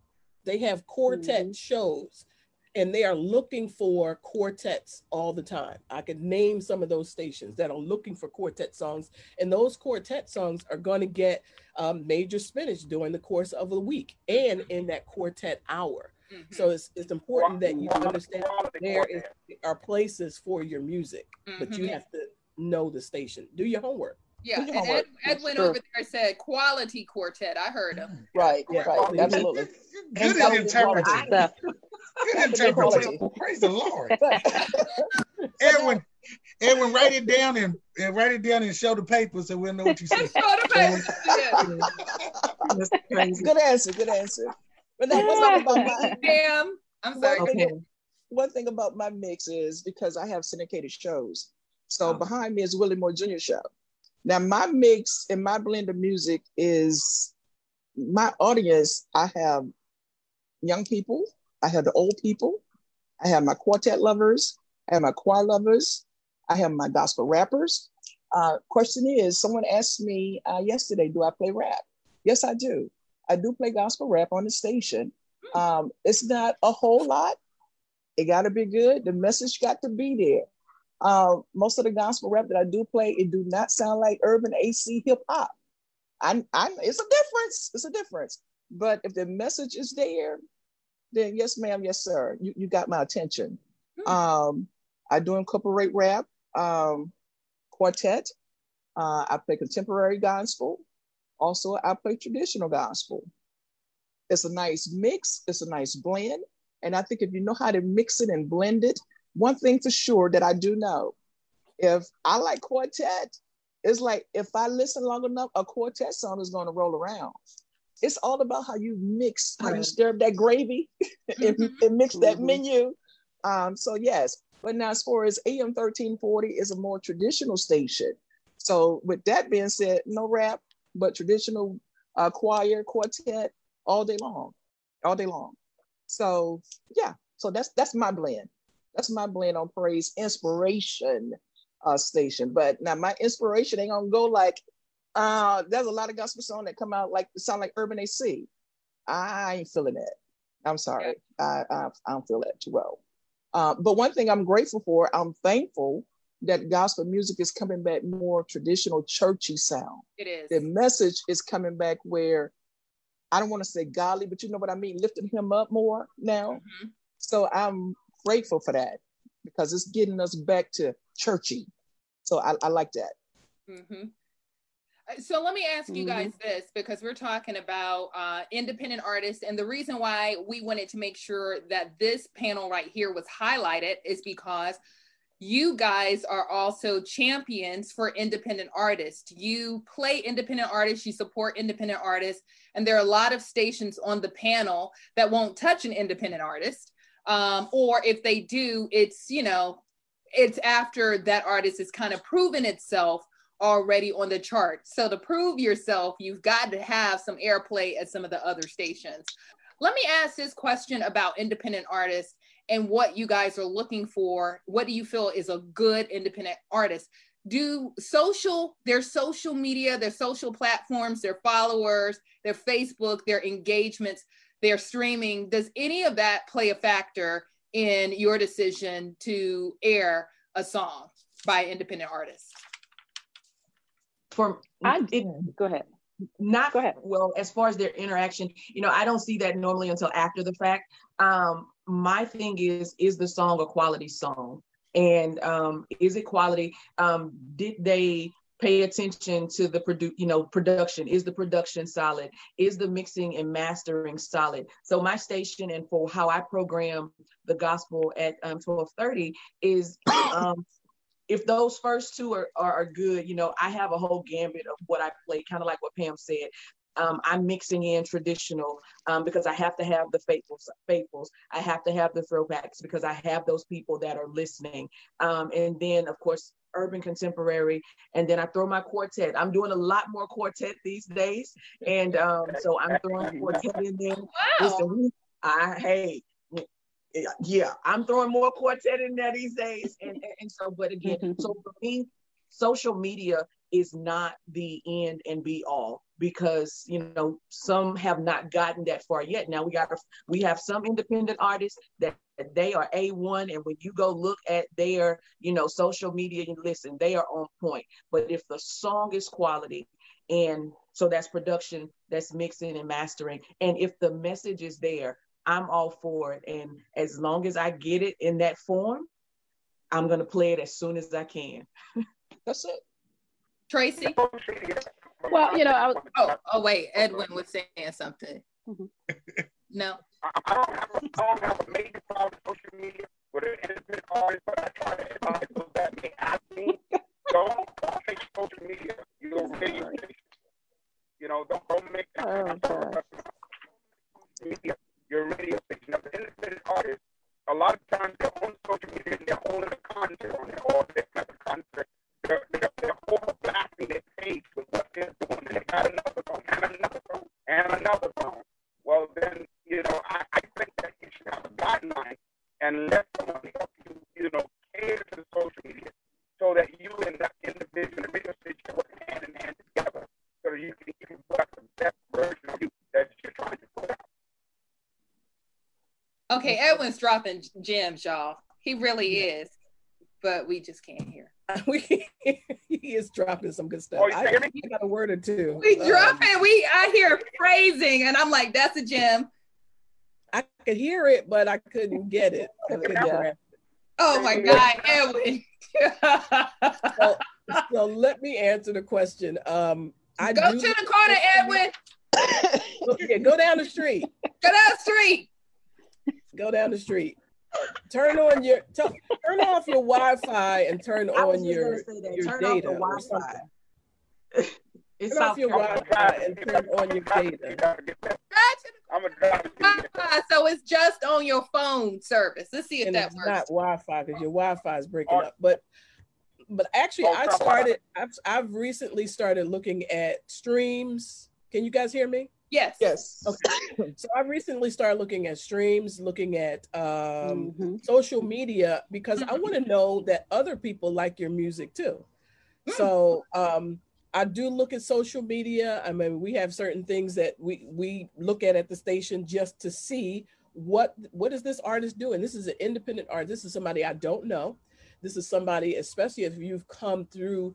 they have quartet shows and they are looking for quartets all the time i could name some of those stations that are looking for quartet songs and those quartet songs are going to get um, major spinach during the course of a week and in that quartet hour
Mhm,
so it's, it's important that you understand there is, are places for your music, but you
mhm.
have to know the station. Do your homework.
Yeah. And
your
Ed,
homework.
Edwin
Sure.
over there and said quality quartet. I heard him.
Right,
Yeah.
right, absolutely.
Good
And
at interpreting.
Stuff.
Good interpreting. Praise the Lord. Edwin, Edwin, write it down and, and write it down and show the paper so we'll know what you said.
show the paper. Yeah.
Good answer, good answer. But now one thing about my
Pam, I'm sorry.
One
Okay.
thing, one thing about my mix is because I have syndicated shows. So
Oh.
behind me is Willie Moore Jr. show. Now my mix and my blend of music is my audience. I have young people, I have the old people, I have my quartet lovers, I have my choir lovers, I have my gospel rappers. Uh, question is, someone asked me uh, yesterday, do I play rap? Yes, I do. I do play gospel rap on the station. Um, it's not a whole lot. It got to be good. The message got to be there. Uh, most of the gospel rap that I do play, it do not sound like urban AC hip hop. I, I, it's a difference. It's a difference. But if the message is there, then yes, ma'am, yes, sir. You, you got my attention.
Hmm.
Um, I do incorporate rap, um, quartet. Uh, I play contemporary gospel. Also, I play traditional gospel. It's a nice mix. It's a nice blend. And I think if you know how to mix it and blend it, one thing for sure that I do know, if I like quartet, it's like if I listen long enough, a quartet song is going to roll around. It's all about how you mix, how you stir up that gravy and,
Mhm.
and mix that menu. Um, so yes, but now as far as AM 1340 is a more traditional station. So with that being said, no rap, but traditional uh, choir, quartet, all day long, all day long. So yeah, so that's that's my blend. That's my blend on praise inspiration uh, station. But now my inspiration ain't gonna go like uh, there's a lot of gospel song that come out like sound like Urban AC. I ain't feeling that. I'm sorry, I, I I don't feel that too well. Uh, but one thing I'm grateful for, I'm thankful that gospel music is coming back more traditional churchy sound.
It is.
The message is coming back where I don't want to say godly, but you know what I mean, lifting him up more now.
Mhm.
So I'm grateful for that because it's getting us back to churchy. So I, I like that.
Mhm. Uh, So let me ask you guys this because we're talking about uh, independent artists, and the reason why we wanted to make sure that this panel right here was highlighted is because you guys are also champions for independent artists. You play independent artists, you support independent artists, and there are a lot of stations on the panel that won't touch an independent artist. Um, or if they do, it's, you know, it's after that artist has kind of proven itself already on the chart. So to prove yourself, you've got to have some airplay at some of the other stations. Let me ask this question about independent artists and what you guys are looking for. What do you feel is a good independent artist? Do social, their social media, their social platforms, their followers, their Facebook, their engagements, their streaming, does any of that play a factor in your decision to air a song by independent artists?
For
I
it,
go ahead.
not
Go ahead.
well as far as their interaction you know i don't see that normally until after the fact um my thing is is the song a quality song and um is it quality um did they pay attention to the produ- you know production is the production solid is the mixing and mastering solid so my station and for how i program the gospel at um, 1230 is um if those first two are, are, are good, you know, I have a whole gambit of what I play, kind of like what Pam said. Um, I'm mixing in traditional um, because I have to have the faithfuls, faithfuls. I have to have the throwbacks because I have those people that are listening. Um, and then, of course, urban contemporary. And then I throw my quartet. I'm doing a lot more quartet these days. And um, so I'm throwing quartet in there. Listen, I, hey, yeah, I'm throwing more quartet in there these days. And, and, and so, but again,
Mhm.
so for me, social media is not the end and be all because you know some have not gotten that far yet. Now we got we have some independent artists that they are a1 and when you go look at their you know social media you listen they are on point but if the song is quality and so that's production that's mixing and mastering and if the message is there i'm all for it and as long as i get it in that form i'm going to play it as soon as i can
That's it.
Tracy?
Well, you know, I was,
Oh, oh wait, Edwin was saying something.
Mhm.
No.
I don't have a, I don't have a major problem with social media with an independent artist, but I try to advise those that may ask me, don't take social media. You don't make social media your radio. You know, don't don't make that
Oh,
media your radio station. As an independent artist, a lot of times they're on social media and they're owning the content on it, or they're got the content. They're, they're, they're overblasting their page with what they're doing, and they got another song, and another song, and another song. Well, then, you know, I, I think that you should have a guideline and let someone help you, you know, cater to the social media so that you and that individual, the radio station, work hand in hand together so that you can, you can put out the best version of you that you're trying to put out.
Okay, Edwin's dropping gems, y'all. He really is, but we just can't hear.
we, he is dropping some good stuff.
Oh, you
I,
hear me?
I got a word or two.
We
Um,
dropping. We I hear praising, and I'm like, that's a gem.
I could hear it, but I couldn't get it.
Yeah.
Oh my God, Edwin.
it. So let me answer the question. Um, I
Go
do
to the corner, Edwin.
yeah, go down the street.
Go down the street.
Go down the street. Turn on your turn off your Wi-Fi and turn on your, your
turn
data
off
or
Wi-Fi.
something.
It's
Turn off your Wi-Fi and turn on your data.
I'm gonna drive it to you.
Wi-Fi, so it's just on your phone service. Let's see if
and
that
it's
works.
not Wi-Fi because your Wi-Fi is breaking up. But but actually,
Oh,
I started. I've I've recently started looking at streams. Can you guys hear me?
Yes.
Yes.
Okay. So I recently started looking at streams, looking at um,
Mhm.
social media because I want to know that other people like your music too. So um, I do look at social media. I mean, we have certain things that we we look at at the station just to see what what is this artist doing. This is an independent artist. This is somebody I don't know. This is somebody, especially if you've come through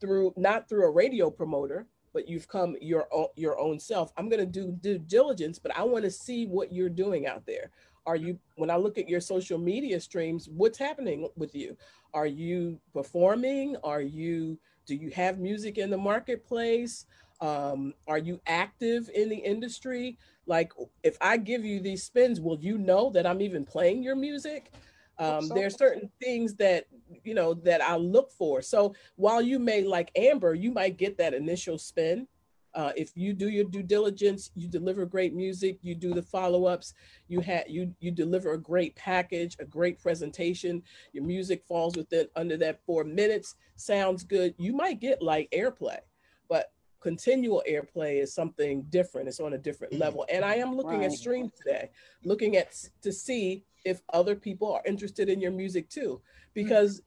through not through a radio promoter, but you've come your own, your own self. I'm going to do due diligence, but I want to see what you're doing out there. Are you when I look at your social media streams, what's happening with you? Are you performing? Are you do you have music in the marketplace? Um, are you active in the industry? Like if I give you these spins, will you know that I'm even playing your music? Um,
so.
there are certain things that you know that I look for. So while you may like Amber, you might get that initial spin. Uh, if you do your due diligence, you deliver great music, you do the follow-ups, you had you you deliver a great package, a great presentation. Your music falls within under that four minutes, sounds good. You might get like airplay, but continual airplay is something different. It's on a different level. And I am looking at
Right.
streams today, looking at to see if other people are interested in your music too, because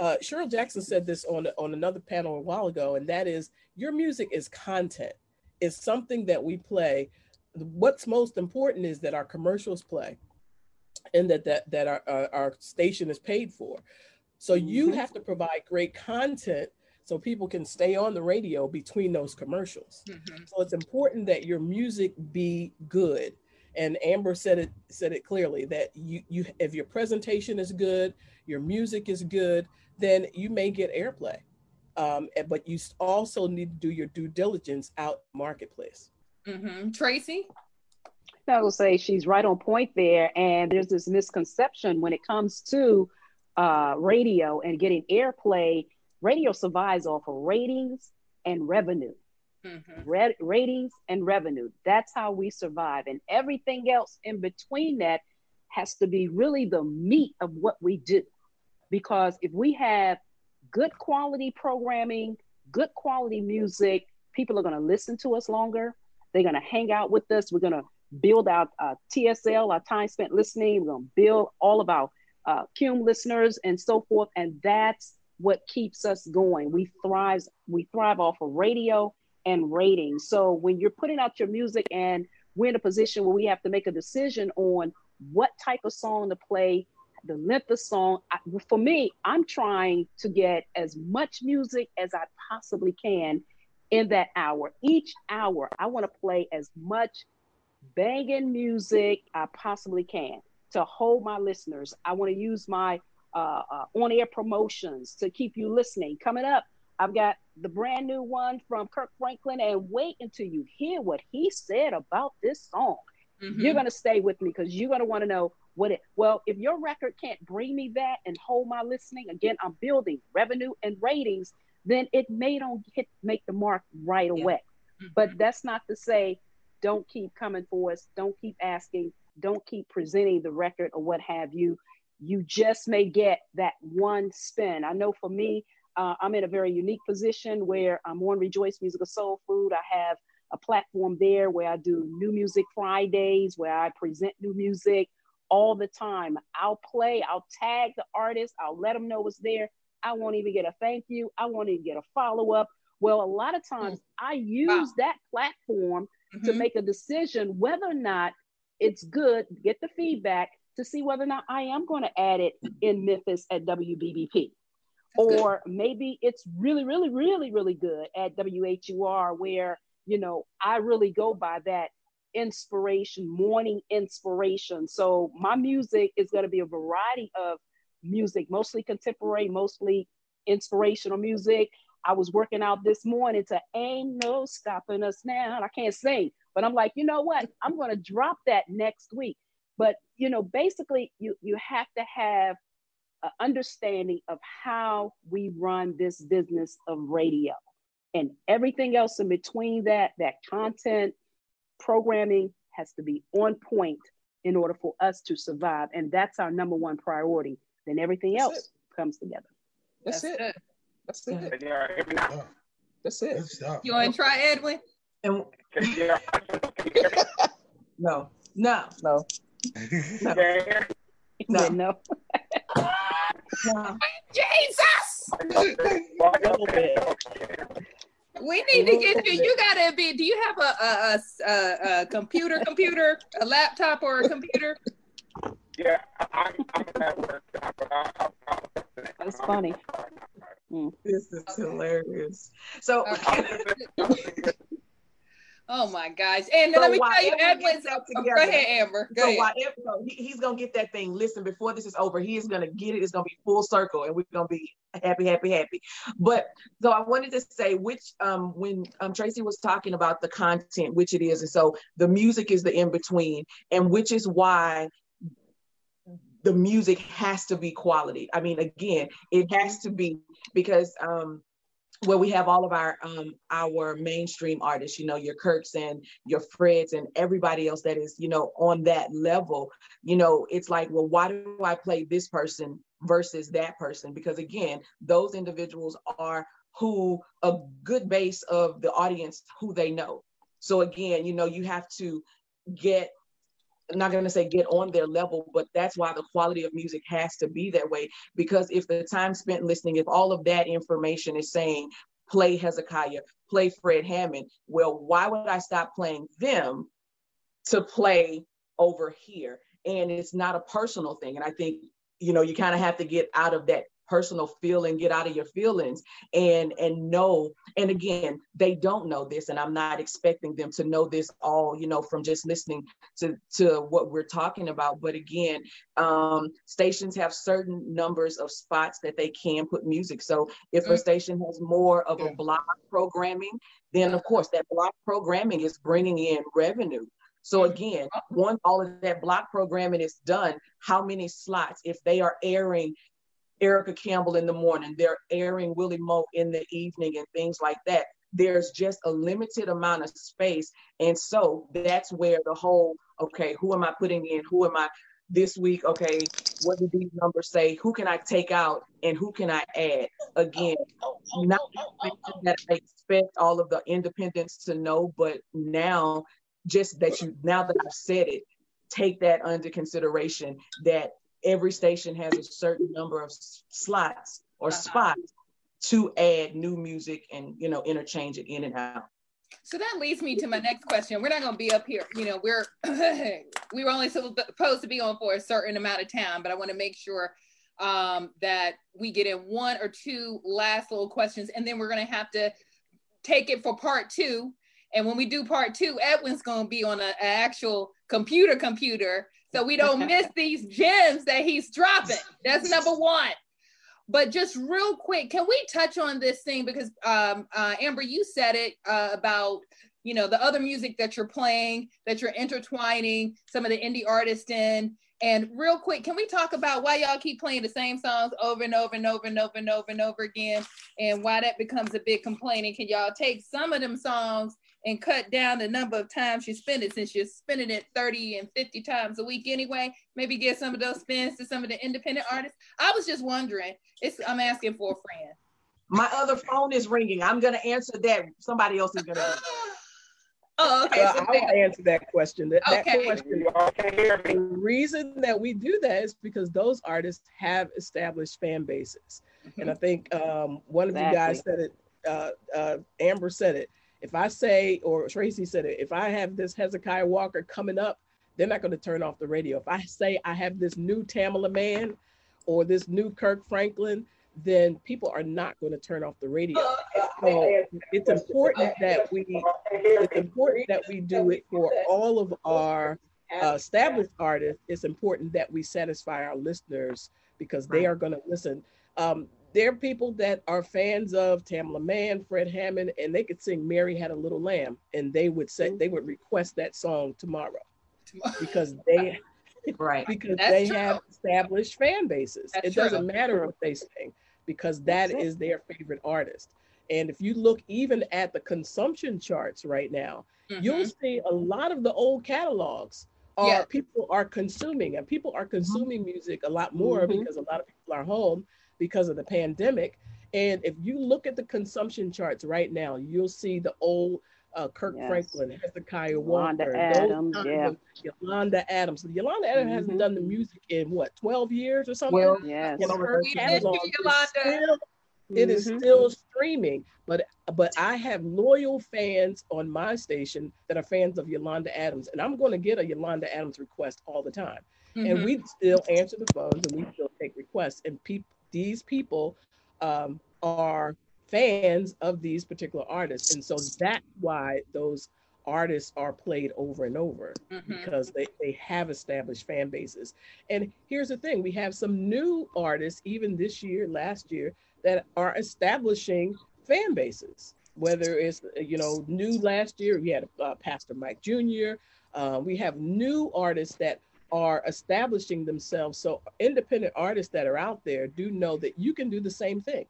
uh, Cheryl Jackson said this on on another panel a while ago, and that is your music is content. It's something that we play. What's most important is that our commercials play, and that that that our our, our station is paid for. So you
Mhm.
have to provide great content so people can stay on the radio between those commercials.
Mhm.
So it's important that your music be good. And Amber said it said it clearly that you you if your presentation is good, your music is good, then you may get airplay. Um, but you also need to do your due diligence out marketplace.
Mhm. Tracy.
I will say she's right on point there. And there's this misconception when it comes to uh, radio and getting airplay. Radio survives off of ratings and revenue.
Mhm.
Red, ratings and revenue. That's how we survive. And everything else in between that has to be really the meat of what we do. Because if we have good quality programming, good quality music, people are going to listen to us longer. They're going to hang out with us. We're going to build our uh, TSL, our time spent listening. We're going to build all of our uh, CUME listeners and so forth. And that's what keeps us going. We thrive, we thrive off of radio and ratings. So when you're putting out your music and we're in a position where we have to make a decision on what type of song to play, the length of song. I, for me, I'm trying to get as much music as I possibly can in that hour. Each hour, I want to play as much banging music I possibly can to hold my listeners. I want to use my uh, uh, on-air promotions to keep you listening. Coming up, I've got the brand new one from Kirk Franklin, and wait until you hear what he said about this song.
Mhm.
You're gonna stay with me because you're gonna want to know what it. Well, if your record can't bring me that and hold my listening, again, I'm building revenue and ratings. Then it may don't hit make the mark right
Yeah.
away.
Mhm.
But that's not to say don't keep coming for us, don't keep asking, don't keep presenting the record or what have you. You just may get that one spin. I know for me, uh, I'm in a very unique position where I'm on Rejoice Musical Soul Food. I have a platform there where I do New Music Fridays, where I present new music all the time. I'll play, I'll tag the artist, I'll let them know it's there. I won't even get a thank you, I won't even get a follow up. Well, a lot of times I use that platform to
Mhm.
make a decision whether or not it's good, get the feedback to see whether or not I am going to add it in Memphis at WBBP. Or maybe it's really, really, really, really good at WHUR, where, you know, I really go by that inspiration, morning inspiration. So my music is going to be a variety of music, mostly contemporary, mostly inspirational music. I was working out this morning to Ain't No Stopping Us Now. And I can't sing, but I'm like, you know what? I'm going to drop that next week. But you know, basically, you you have to have an understanding of how we run this business of radio, and everything else in between that, that content, programming has to be on point in order for us to survive, and that's our number one priority. Then everything
That's
else
it.
comes together.
That's, it.
it.
That's it.
Yeah, every now
Yeah,
That's it.
stuff.
You want to try Edwin?
And
and
no, no,
No.
no, no,
You.
Jesus! We need to get you. You gotta be. Do you have a a, a, a, a computer, computer, a laptop, or a computer?
yeah, I, I'm at work.
That's funny. Mm.
This is hilarious. So,
Oh my gosh! And
So
let me tell you,
Edwin
Edwin's.
that
oh, go ahead, Amber. Go
so
ahead.
while if, so he, he's gonna get that thing. Listen, before this is over, he is gonna get it. It's gonna be full circle, and we're gonna be happy, happy, happy. But so I wanted to say, which um, when um, Tracy was talking about the content, which it is, and so the music is the in between, and which is why the music has to be quality. I mean, again, it has to be because um, where we have all of our um, our mainstream artists, you know, your Kirks and your Freds and everybody else that is, you know, on that level, you know, it's like, well, why do I play this person versus that person? Because again, those individuals are who a good base of the audience who they know. So again, you know, you have to get I'm not going to say get on their level, but that's why the quality of music has to be that way. Because if the time spent listening, if all of that information is saying, play Hezekiah, play Fred Hammond, well, why would I stop playing them to play over here? And it's not a personal thing. And I think, you know, you kind of have to get out of that personal feeling get out of your feelings and and know and again they don't know this and i'm not expecting them to know this all you know from just listening to to what we're talking about. But again um stations have certain numbers of spots that they can put music. So if a
Mm.
station has more of a block programming then of course that block programming is bringing in revenue. So again, once all of that block programming is done, how many slots, if they are airing Erica Campbell in the morning, they're airing Willie Moore in the evening and things like that. There's just a limited amount of space. And so that's where the whole, okay, who am I putting in? Who am I this week? Okay, what do these numbers say? Who can I take out and who can I add? Again, not that I expect all of the independents to know, but now just that you, now that I've said it, take that under consideration that every station has a certain number of slots or
Uh-huh.
spots to add new music and you know interchange it in and out.
So that leads me to my next question. We're not going to be up here. You know, we're we were only supposed to be on for a certain amount of time, but I want to make sure um, that we get in one or two last little questions, and then we're going to have to take it for part two. And when we do part two, Edwin's going to be on an actual computer computer, so we don't miss these gems that he's dropping. That's number one. But just real quick, can we touch on this thing because um, uh, Amber, you said it uh, about you know the other music that you're playing, that you're intertwining some of the indie artists in. And real quick, can we talk about why y'all keep playing the same songs over and over and over and over and over and over again, and why that becomes a big complaint? And can y'all take some of them songs and cut down the number of times you spend it since you're spending it 30 and 50 times a week anyway? Maybe get some of those spins to some of the independent artists. I was just wondering. It's I'm asking for a friend.
My other phone is ringing. I'm gonna answer that. Somebody else is gonna.
oh, okay.
Well,
So
I'll answer that question. That, that
Okay.
question
You all can hear
The reason that we do that is because those artists have established fan bases. And I think um, one of you guys said it, uh, uh, Amber said it. If I say, or Tracy said it, if I have this Hezekiah Walker coming up, they're not going to turn off the radio. If I say I have this new Tamela Mann or this new Kirk Franklin, then people are not going to turn off the radio. So it's important that we it's important that we do it for all of our uh, established artists. It's important that we satisfy our listeners because they are going to listen. Um, there are people that are fans of Tamela Mann, Fred Hammond, and they could sing "Mary Had a Little Lamb," and they would say they would request that song tomorrow because they
Right.
because
That's
they
true.
have established fan bases.
That's
it doesn't matter what they sing because that
That's it.
is their favorite artist. And if you look even at the consumption charts right now, you'll
Mhm.
see a lot of the old catalogs are
Yeah.
people are consuming and people are consuming music a lot more
Mhm.
because a lot of people are home because of the pandemic. And if you look at the consumption charts right now, you'll see the old uh, Kirk
Yes.
Franklin, Hezekiah
Wanda
Walker, those
Adams,
kinds
yeah.
Yolanda Adams. Yolanda Adams hasn't
Mhm.
done the music in what, 12 years or something?
Well,
Yes.
And
Well,
her
we
did
catalog is
Yolanda.
still it is
Mhm.
still streaming but but i have loyal fans on my station that are fans of yolanda adams and i'm going to get a yolanda adams request all the time and
Mhm.
we still answer the phones and we still take requests and peop- these people um, are fans of these particular artists and so that's why those artists are played over and over
Mhm.
because they, they have established fan bases. And here's the thing we have some new artists, even this year, last year, that are establishing fan bases. Whether it's, you know, new last year, we had uh, Pastor Mike Jr., uh, we have new artists that are establishing themselves. So, independent artists that are out there do know that you can do the same thing.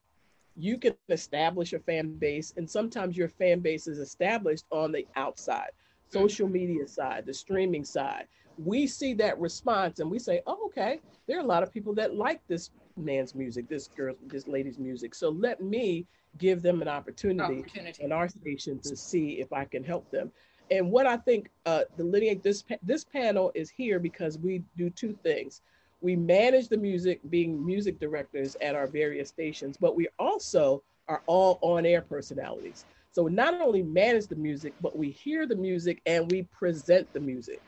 You can establish a fan base, and sometimes your fan base is established on the outside social media side, the streaming side, we see that response and we say, oh, okay, there are a lot of people that like this man's music, this girl, this lady's music. So let me give them an opportunity
Opportunity.
on our station to see if I can help them. And what I think uh, the lineage this this panel is here because we do two things. We manage the music, being music directors at our various stations, but we also are all on-air personalities. So not only manage the music, but we hear the music and we present the music.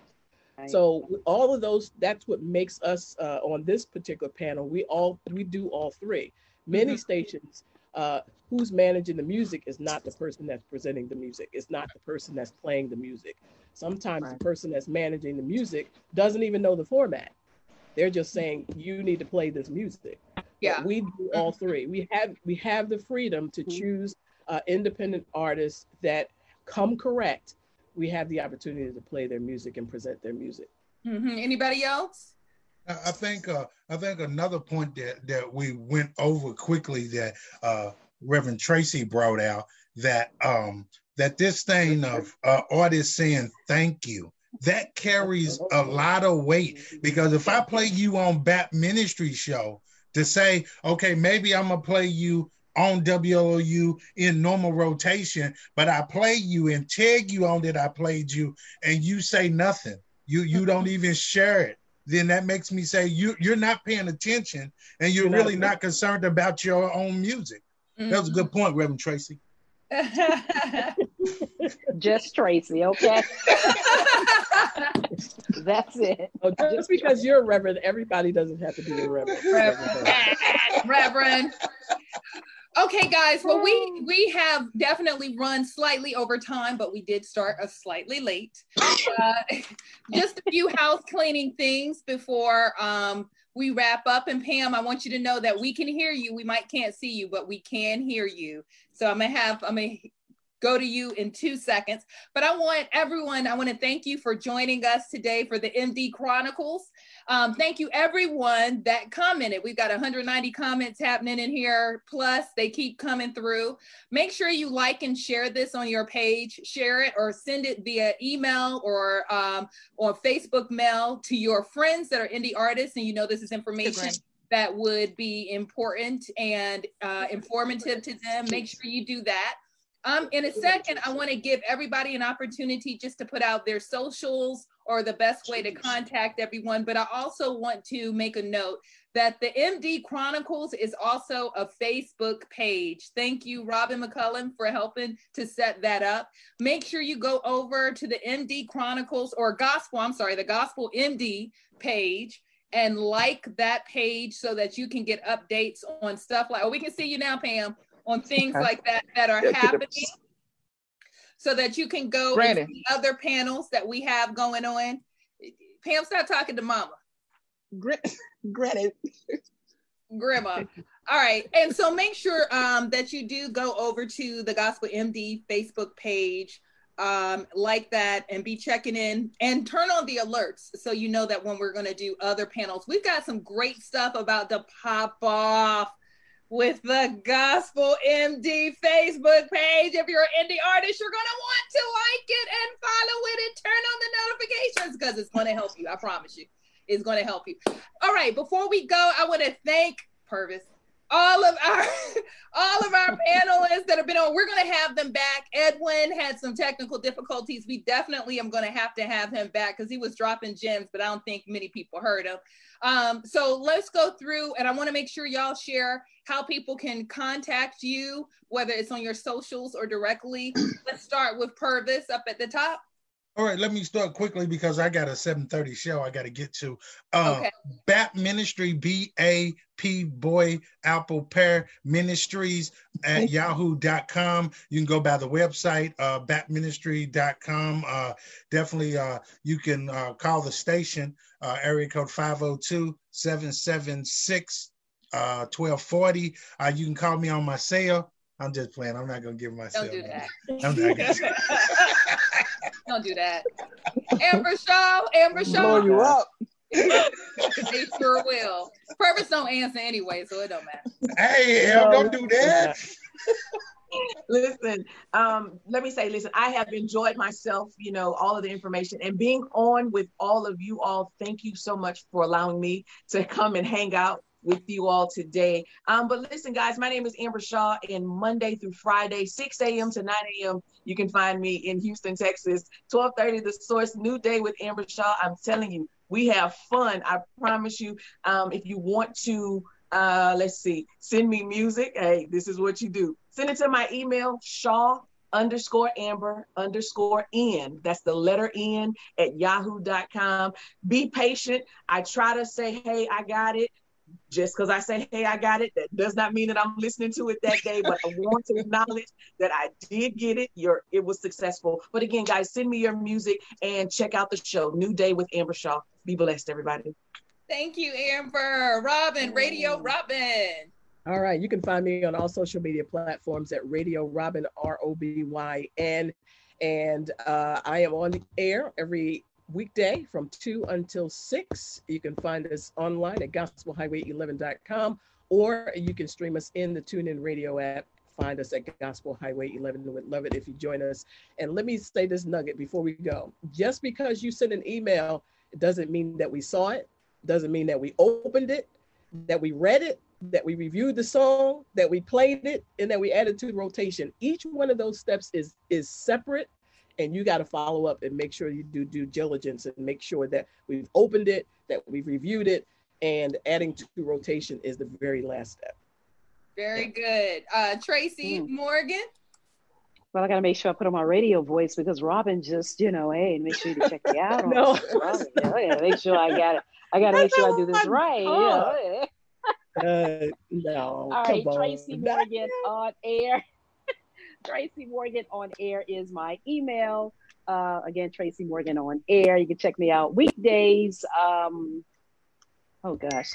Right.
So all of those, that's what makes us uh, on this particular panel. We all we do all three. Many
Mhm.
stations, uh, who's managing the music is not the person that's presenting the music. It's not the person that's playing the music. Sometimes
Right.
the person that's managing the music doesn't even know the format. They're just saying you need to play this music. But
Yeah.
we do all three. We have we have the freedom to
Mhm.
choose uh, independent artists that come correct. We have the opportunity to play their music and present their music.
Mhm. Anybody else?
I think uh, I think another point that that we went over quickly that uh, Reverend Tracy brought out that um, that this thing of uh, artists saying thank you that carries a lot of weight because if I play you on Bat Ministry show to say okay maybe I'm gonna play you on WLOU in normal rotation, but I play you and tag you on that I played you, and you say nothing. You you don't even share it then that makes me say you you're not paying attention and you're
You're
really not concerned about your own music. That was a good mm-hmm. point, Reverend Tracy.
Just Tracy, okay? That's it.
Oh, just because you're a reverend, everybody doesn't have to be a reverend.
Reverend. Reverend. Okay, guys. Well, we we have definitely run slightly over time, but we did start a slightly late. Uh, just a few house cleaning things before um, we wrap up. And Pam, I want you to know that we can hear you. We might can't see you, but we can hear you. So I'm gonna have I'm gonna go to you in two seconds. But I want everyone, I want to thank you for joining us today for the MD Chronicles. Um, thank you, everyone that commented. We've got 190 comments happening in here, plus they keep coming through. Make sure you like and share this on your page, share it or send it via email or um, or Facebook mail to your friends that are indie artists. And you know, this is information
Instagram.
that would be important and uh, informative to them. Make sure you do that. Um, in a second, I want to give everybody an opportunity just to put out their socials or the best way to contact everyone. But I also want to make a note that the MD Chronicles is also a Facebook page. Thank you, Robyn McCollum, for helping to set that up. Make sure you go over to the MD Chronicles or Gospel, I'm sorry, the Gospel MD page and like that page so that you can get updates on stuff like, oh, we can see you now, Pam, on things like that that are happening. So that you can go see other panels that we have going on. Pam, start talking to mama,
Gra- Granted,
grandma. All right. And so make sure um, that you do go over to the Gospel MD Facebook page um, like that and be checking in and turn on the alerts so you know that when we're going to do other panels, we've got some great stuff about to pop off with the Gospel MD Facebook page. If you're an indie artist, you're going to want to like it and follow it and turn on the notifications because it's going to help you. I promise you, it's going to help you. All right, before we go, I want to thank Purvis all of our all of our panelists that have been on we're going to have them back. Edwin had some technical difficulties. We definitely am going to have to have him back because he was dropping gems but i don't think many people heard him. Um, so let's go through and i want to make sure y'all share how people can contact you whether it's on your socials or directly. Let's start with purvis up at the top
all right, let me start quickly because I got a 7:30 show I got to get to. Uh, okay. BAP Ministry, B A P Boy Apple Pear Ministries at yahoo.com. You can go by the website, uh, bapministry.com. Uh, definitely, uh, you can uh, call the station, uh, area code 502 776 1240. Uh, you can call me on my cell. I'm just playing. I'm not going to give myself.
Don't do that. I'm not Don't do that. Amber Shaw, Amber Shaw.
Blow you up.
they sure will. Purpose don't answer anyway, so it don't matter.
Hey, Em, don't do that.
listen, um, let me say, listen, I have enjoyed myself, you know, all of the information and being on with all of you all. Thank you so much for allowing me to come and hang out with you all today. Um, but listen, guys, my name is Amber Shaw, and Monday through Friday, 6 a.m. to 9 a.m., you can find me in Houston, Texas. 12:30, The Source, New Day with Amber Shaw. I'm telling you, we have fun. I promise you. Um, if you want to, uh, let's see, send me music. Hey, this is what you do. Send it to my email, Shaw underscore amber underscore n that's the letter n at yahoo.com be patient i try to say hey i got it just because I say, hey, I got it, that does not mean that I'm listening to it that day, but I want to acknowledge that I did get it. Your it was successful. But again, guys, send me your music and check out the show. New Day with Amber Shaw. Be blessed, everybody.
Thank you, Amber. Robyn, Radio Robyn.
All right. You can find me on all social media platforms at Radio Robyn, R O B Y N. And uh, I am on the air every weekday from 2 until 6. You can find us online at gospelhighway11.com or you can stream us in the TuneIn Radio app. Find us at Gospel Highway 11. Would love it if you join us. And let me say this nugget before we go. Just because you send an email, doesn't mean that we saw it, doesn't mean that we opened it, that we read it, that we reviewed the song, that we played it, and that we added to the rotation. Each one of those steps is is separate and you got to follow up and make sure you do due diligence and make sure that we've opened it, that we've reviewed it, and adding to rotation is the very last step.
Very good. Uh, Tracy mm. Morgan.
Well, I got to make sure I put on my radio voice because Robyn just, you know, hey, make sure you check me out.
no.
Robyn, yeah, yeah, make sure I got it. I got to make sure I do this right. Yeah.
Uh, no.
All right, Tracy Morgan on air. Tracy Morgan on air is my email. Uh, again, Tracy Morgan on air. You can check me out weekdays. Um, oh gosh,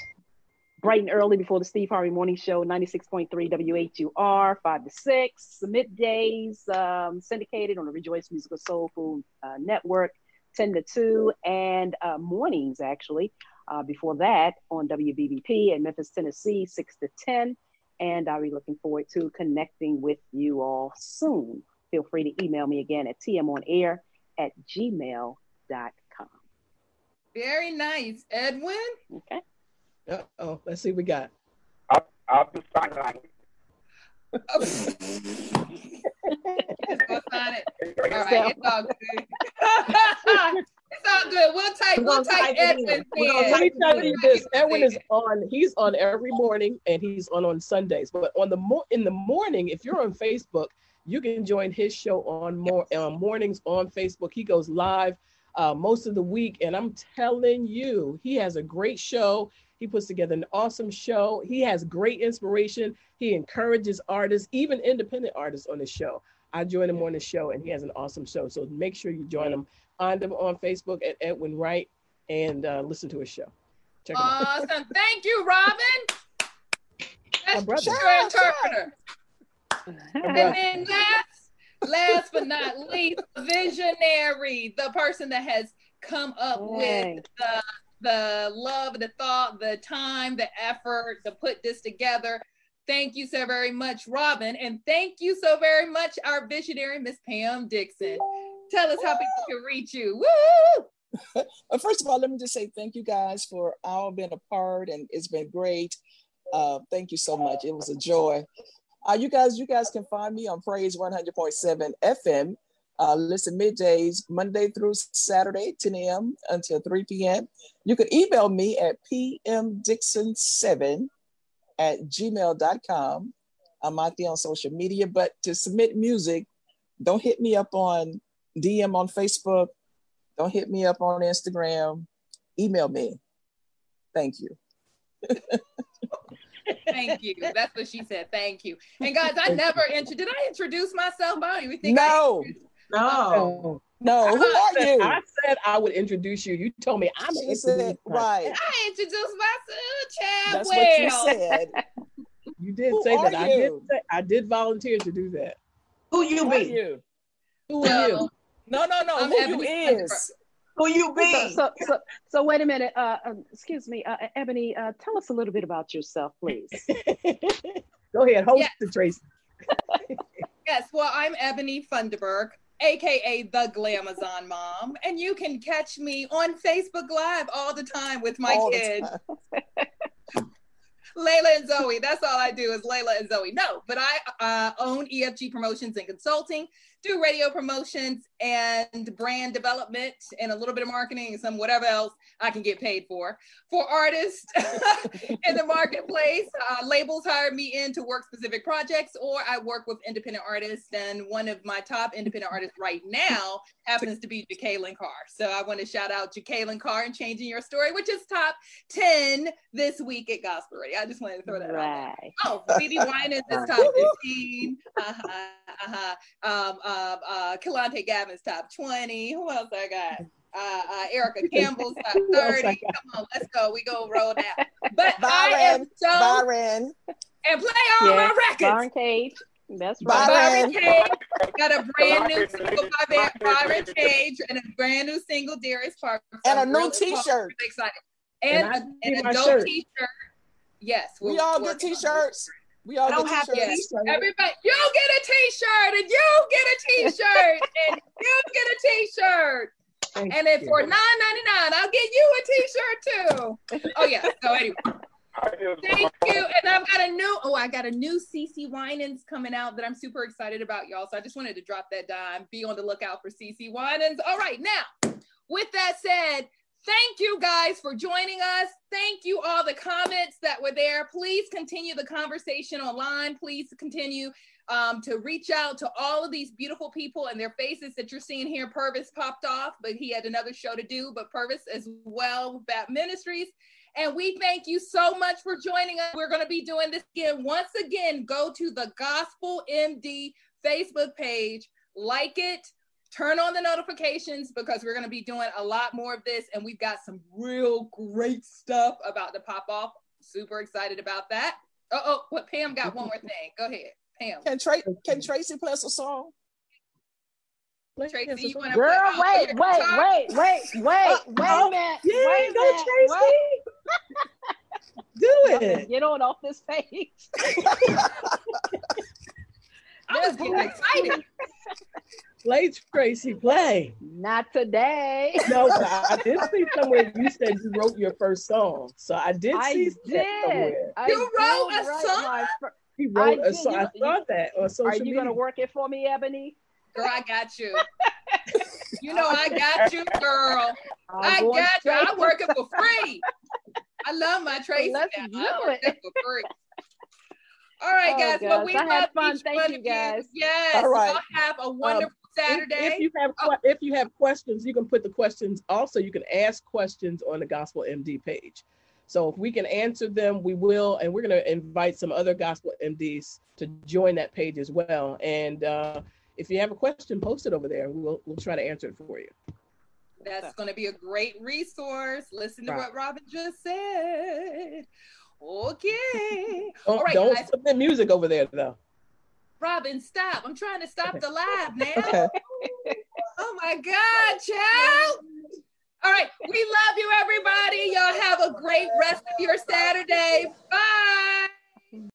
bright and early before the Steve Harvey Morning Show, 96.3 WHUR, 5 to 6. Middays, um, syndicated on the Rejoice Musical Soul Food uh, Network, 10 to 2, and uh, mornings actually. Uh, before that on WBBP in Memphis, Tennessee, 6 to 10 and I'll be looking forward to connecting with you all soon. Feel free to email me again at tmonair at gmail.com.
Very nice. Edwin?
Okay.
Uh oh, let's see what we got.
I'll, I'll be signing.
All right, it's all good. It's all good. We'll type. We'll type Edwin. Let me
tell you this: Edwin is on. He's on every morning, and he's on on Sundays. But on the mo- in the morning, if you're on Facebook, you can join his show on more uh, mornings on Facebook. He goes live uh, most of the week, and I'm telling you, he has a great show. He puts together an awesome show. He has great inspiration. He encourages artists, even independent artists, on the show. I join him on the show, and he has an awesome show. So make sure you join him Find him on Facebook at Edwin Wright and uh, listen to his show.
Check out. awesome. Thank you, Robyn. That's your interpreter. and then last Last but not least, visionary, the person that has come up
Yay.
with the the love, the thought, the time, the effort to put this together. Thank you so very much, Robyn. And thank you so very much, our visionary, Miss Pam Dixon. Tell us how people can reach you. Woo!
First of all, let me just say thank you guys for all being a part, and it's been great. Uh, thank you so much. It was a joy. Uh, you guys, you guys can find me on Praise 100.7 FM. Uh, listen middays, Monday through Saturday, 10 a.m. until 3 p.m. You can email me at pmdixon7 at gmail.com. I'm out there on social media, but to submit music, don't hit me up on DM on Facebook. Don't hit me up on Instagram. Email me. Thank you.
Thank you. That's what she said. Thank you. And guys, I never intro. Did I introduce myself? I don't even think. I
No,
No.
No. Who
I
are
said,
you?
I said I would introduce you. You told me I'm
She said, right.
I introduced myself, child.
That's what you said.
You did
Who
say
are
that. I did. Say, I did volunteer to do that.
Who you
Who are you?
Who are you?
So,
No, no, no.
I'm
Who
Eboni
you
Thunderbird.
is?
Who you
So,
be?
so, so, so wait a minute. Uh, um, excuse me, uh, Eboni. Uh, tell us a little bit about yourself, please.
Go ahead, host
Yeah.
the Tracy.
Yes, well, I'm Eboni Funderburk, aka the Glamazon Mom, and you can catch me on Facebook Live all the time with my
All
kids. Layla and Zoe. That's all I do is Layla and Zoe. No, but I uh, own EFG Promotions and Consulting, do radio promotions and brand development, and a little bit of marketing and some whatever else I can get paid for. For artists in the marketplace, uh, labels hire me in to work specific projects, or I work with independent artists. And one of my top independent artists right now happens to be Jacqueline Carr. So I want to shout out Jacqueline Carr and Changing Your Story, which is top 10 this week at Gospel Radio. I just wanted to throw that out there. Oh, BeBe Winans is top 15. Uh-huh, uh-huh. Um, uh, uh, Kelontae Gavin's top 20. Who else I got? Uh, uh, Erica Campbell's top
Who
30. Come on, let's go. We go roll that. But I am
Byron,
so
Byron,
and play all
Yeah,
my records.
Byron Cage. That's right.
Byron.
Byron Cage got a brand new single by Ba- Byron Cage and a brand new single, Darius Parker. So
and a
I'm
new
really
T-shirt.
really excited. And,
And I
a,
see
and a dope
shirt.
T-shirt. Yes,
We
we're
all get
working on it.
T-shirts. We all
I don't
get
have
T-shirts.
T-shirt.
Everybody, you get a T-shirt, and you get a T-shirt, and you get a T-shirt,
Thank
and then
you.
for nine ninety nine, I'll get you a T-shirt too. Oh yeah. So anyway,
I just
thank you. And I've got a new. Oh, I got a new CeCe Winans coming out that I'm super excited about, y'all. So I just wanted to drop that dime. Be on the lookout for CeCe Winans. All right, now with that said. Thank you guys for joining us. Thank you all the comments that were there. Please continue the conversation online. Please continue um, to reach out to all of these beautiful people and their faces that you're seeing here. Purvis popped off, but he had another show to do. But Purvis as well BAP Ministries. And we thank you so much for joining us. We're going to be doing this again. Once again, go to the Gospel MD Facebook page, like it, turn on the notifications because we're going to be doing a lot more of this. And we've got some real great stuff about to pop off. Super excited about that. Oh, oh, what Pam got one more thing. Go ahead, Pam.
Can, Tra- can Tracy play a song?
Tracy, you want to
Girl, wait, wait, wait, wait, wait, wait a
oh,
minute.
Yeah,
wait
go
minute.
Tracy. Do it.
Get on off this page.
I was getting excited.
Play Tracy, play.
Not today.
No, I, did see somewhere you said you wrote your first song. So I did
I
see
did.
that somewhere.
I
You wrote a song?
fir-
He wrote
I
a
did.
song.
You-
I saw that on social
Are you going to work it for me, Eboni?
Girl, I got you. You know I got you, girl. I got you. I work it for free. I love my Tracy.
Let's
now.
do
I work
it.
it for free. All right,
Oh,
guys. Well, we
I
love
fun.
each
Thank
one
you, guys.
Yes.
All right.
Y'all have a wonderful
If-
Saturday.
If, you have que- if you have questions, you can put the questions. Also, you can ask questions on the Gospel MD page. So if we can answer them, we will, and we're going to invite some other Gospel MDs to join that page as well. And uh, if you have a question, post it over there. We'll we'll try to answer it for you.
That's going to be a great resource. Listen to
Right.
what Robyn just said. Okay.
Don't,
All right,
don't
guys.
submit music over there though.
Robyn, stop. I'm trying to stop the live now.
Okay.
Oh my God, child. All right. We love you, everybody. Y'all have a great rest of your Saturday. Bye.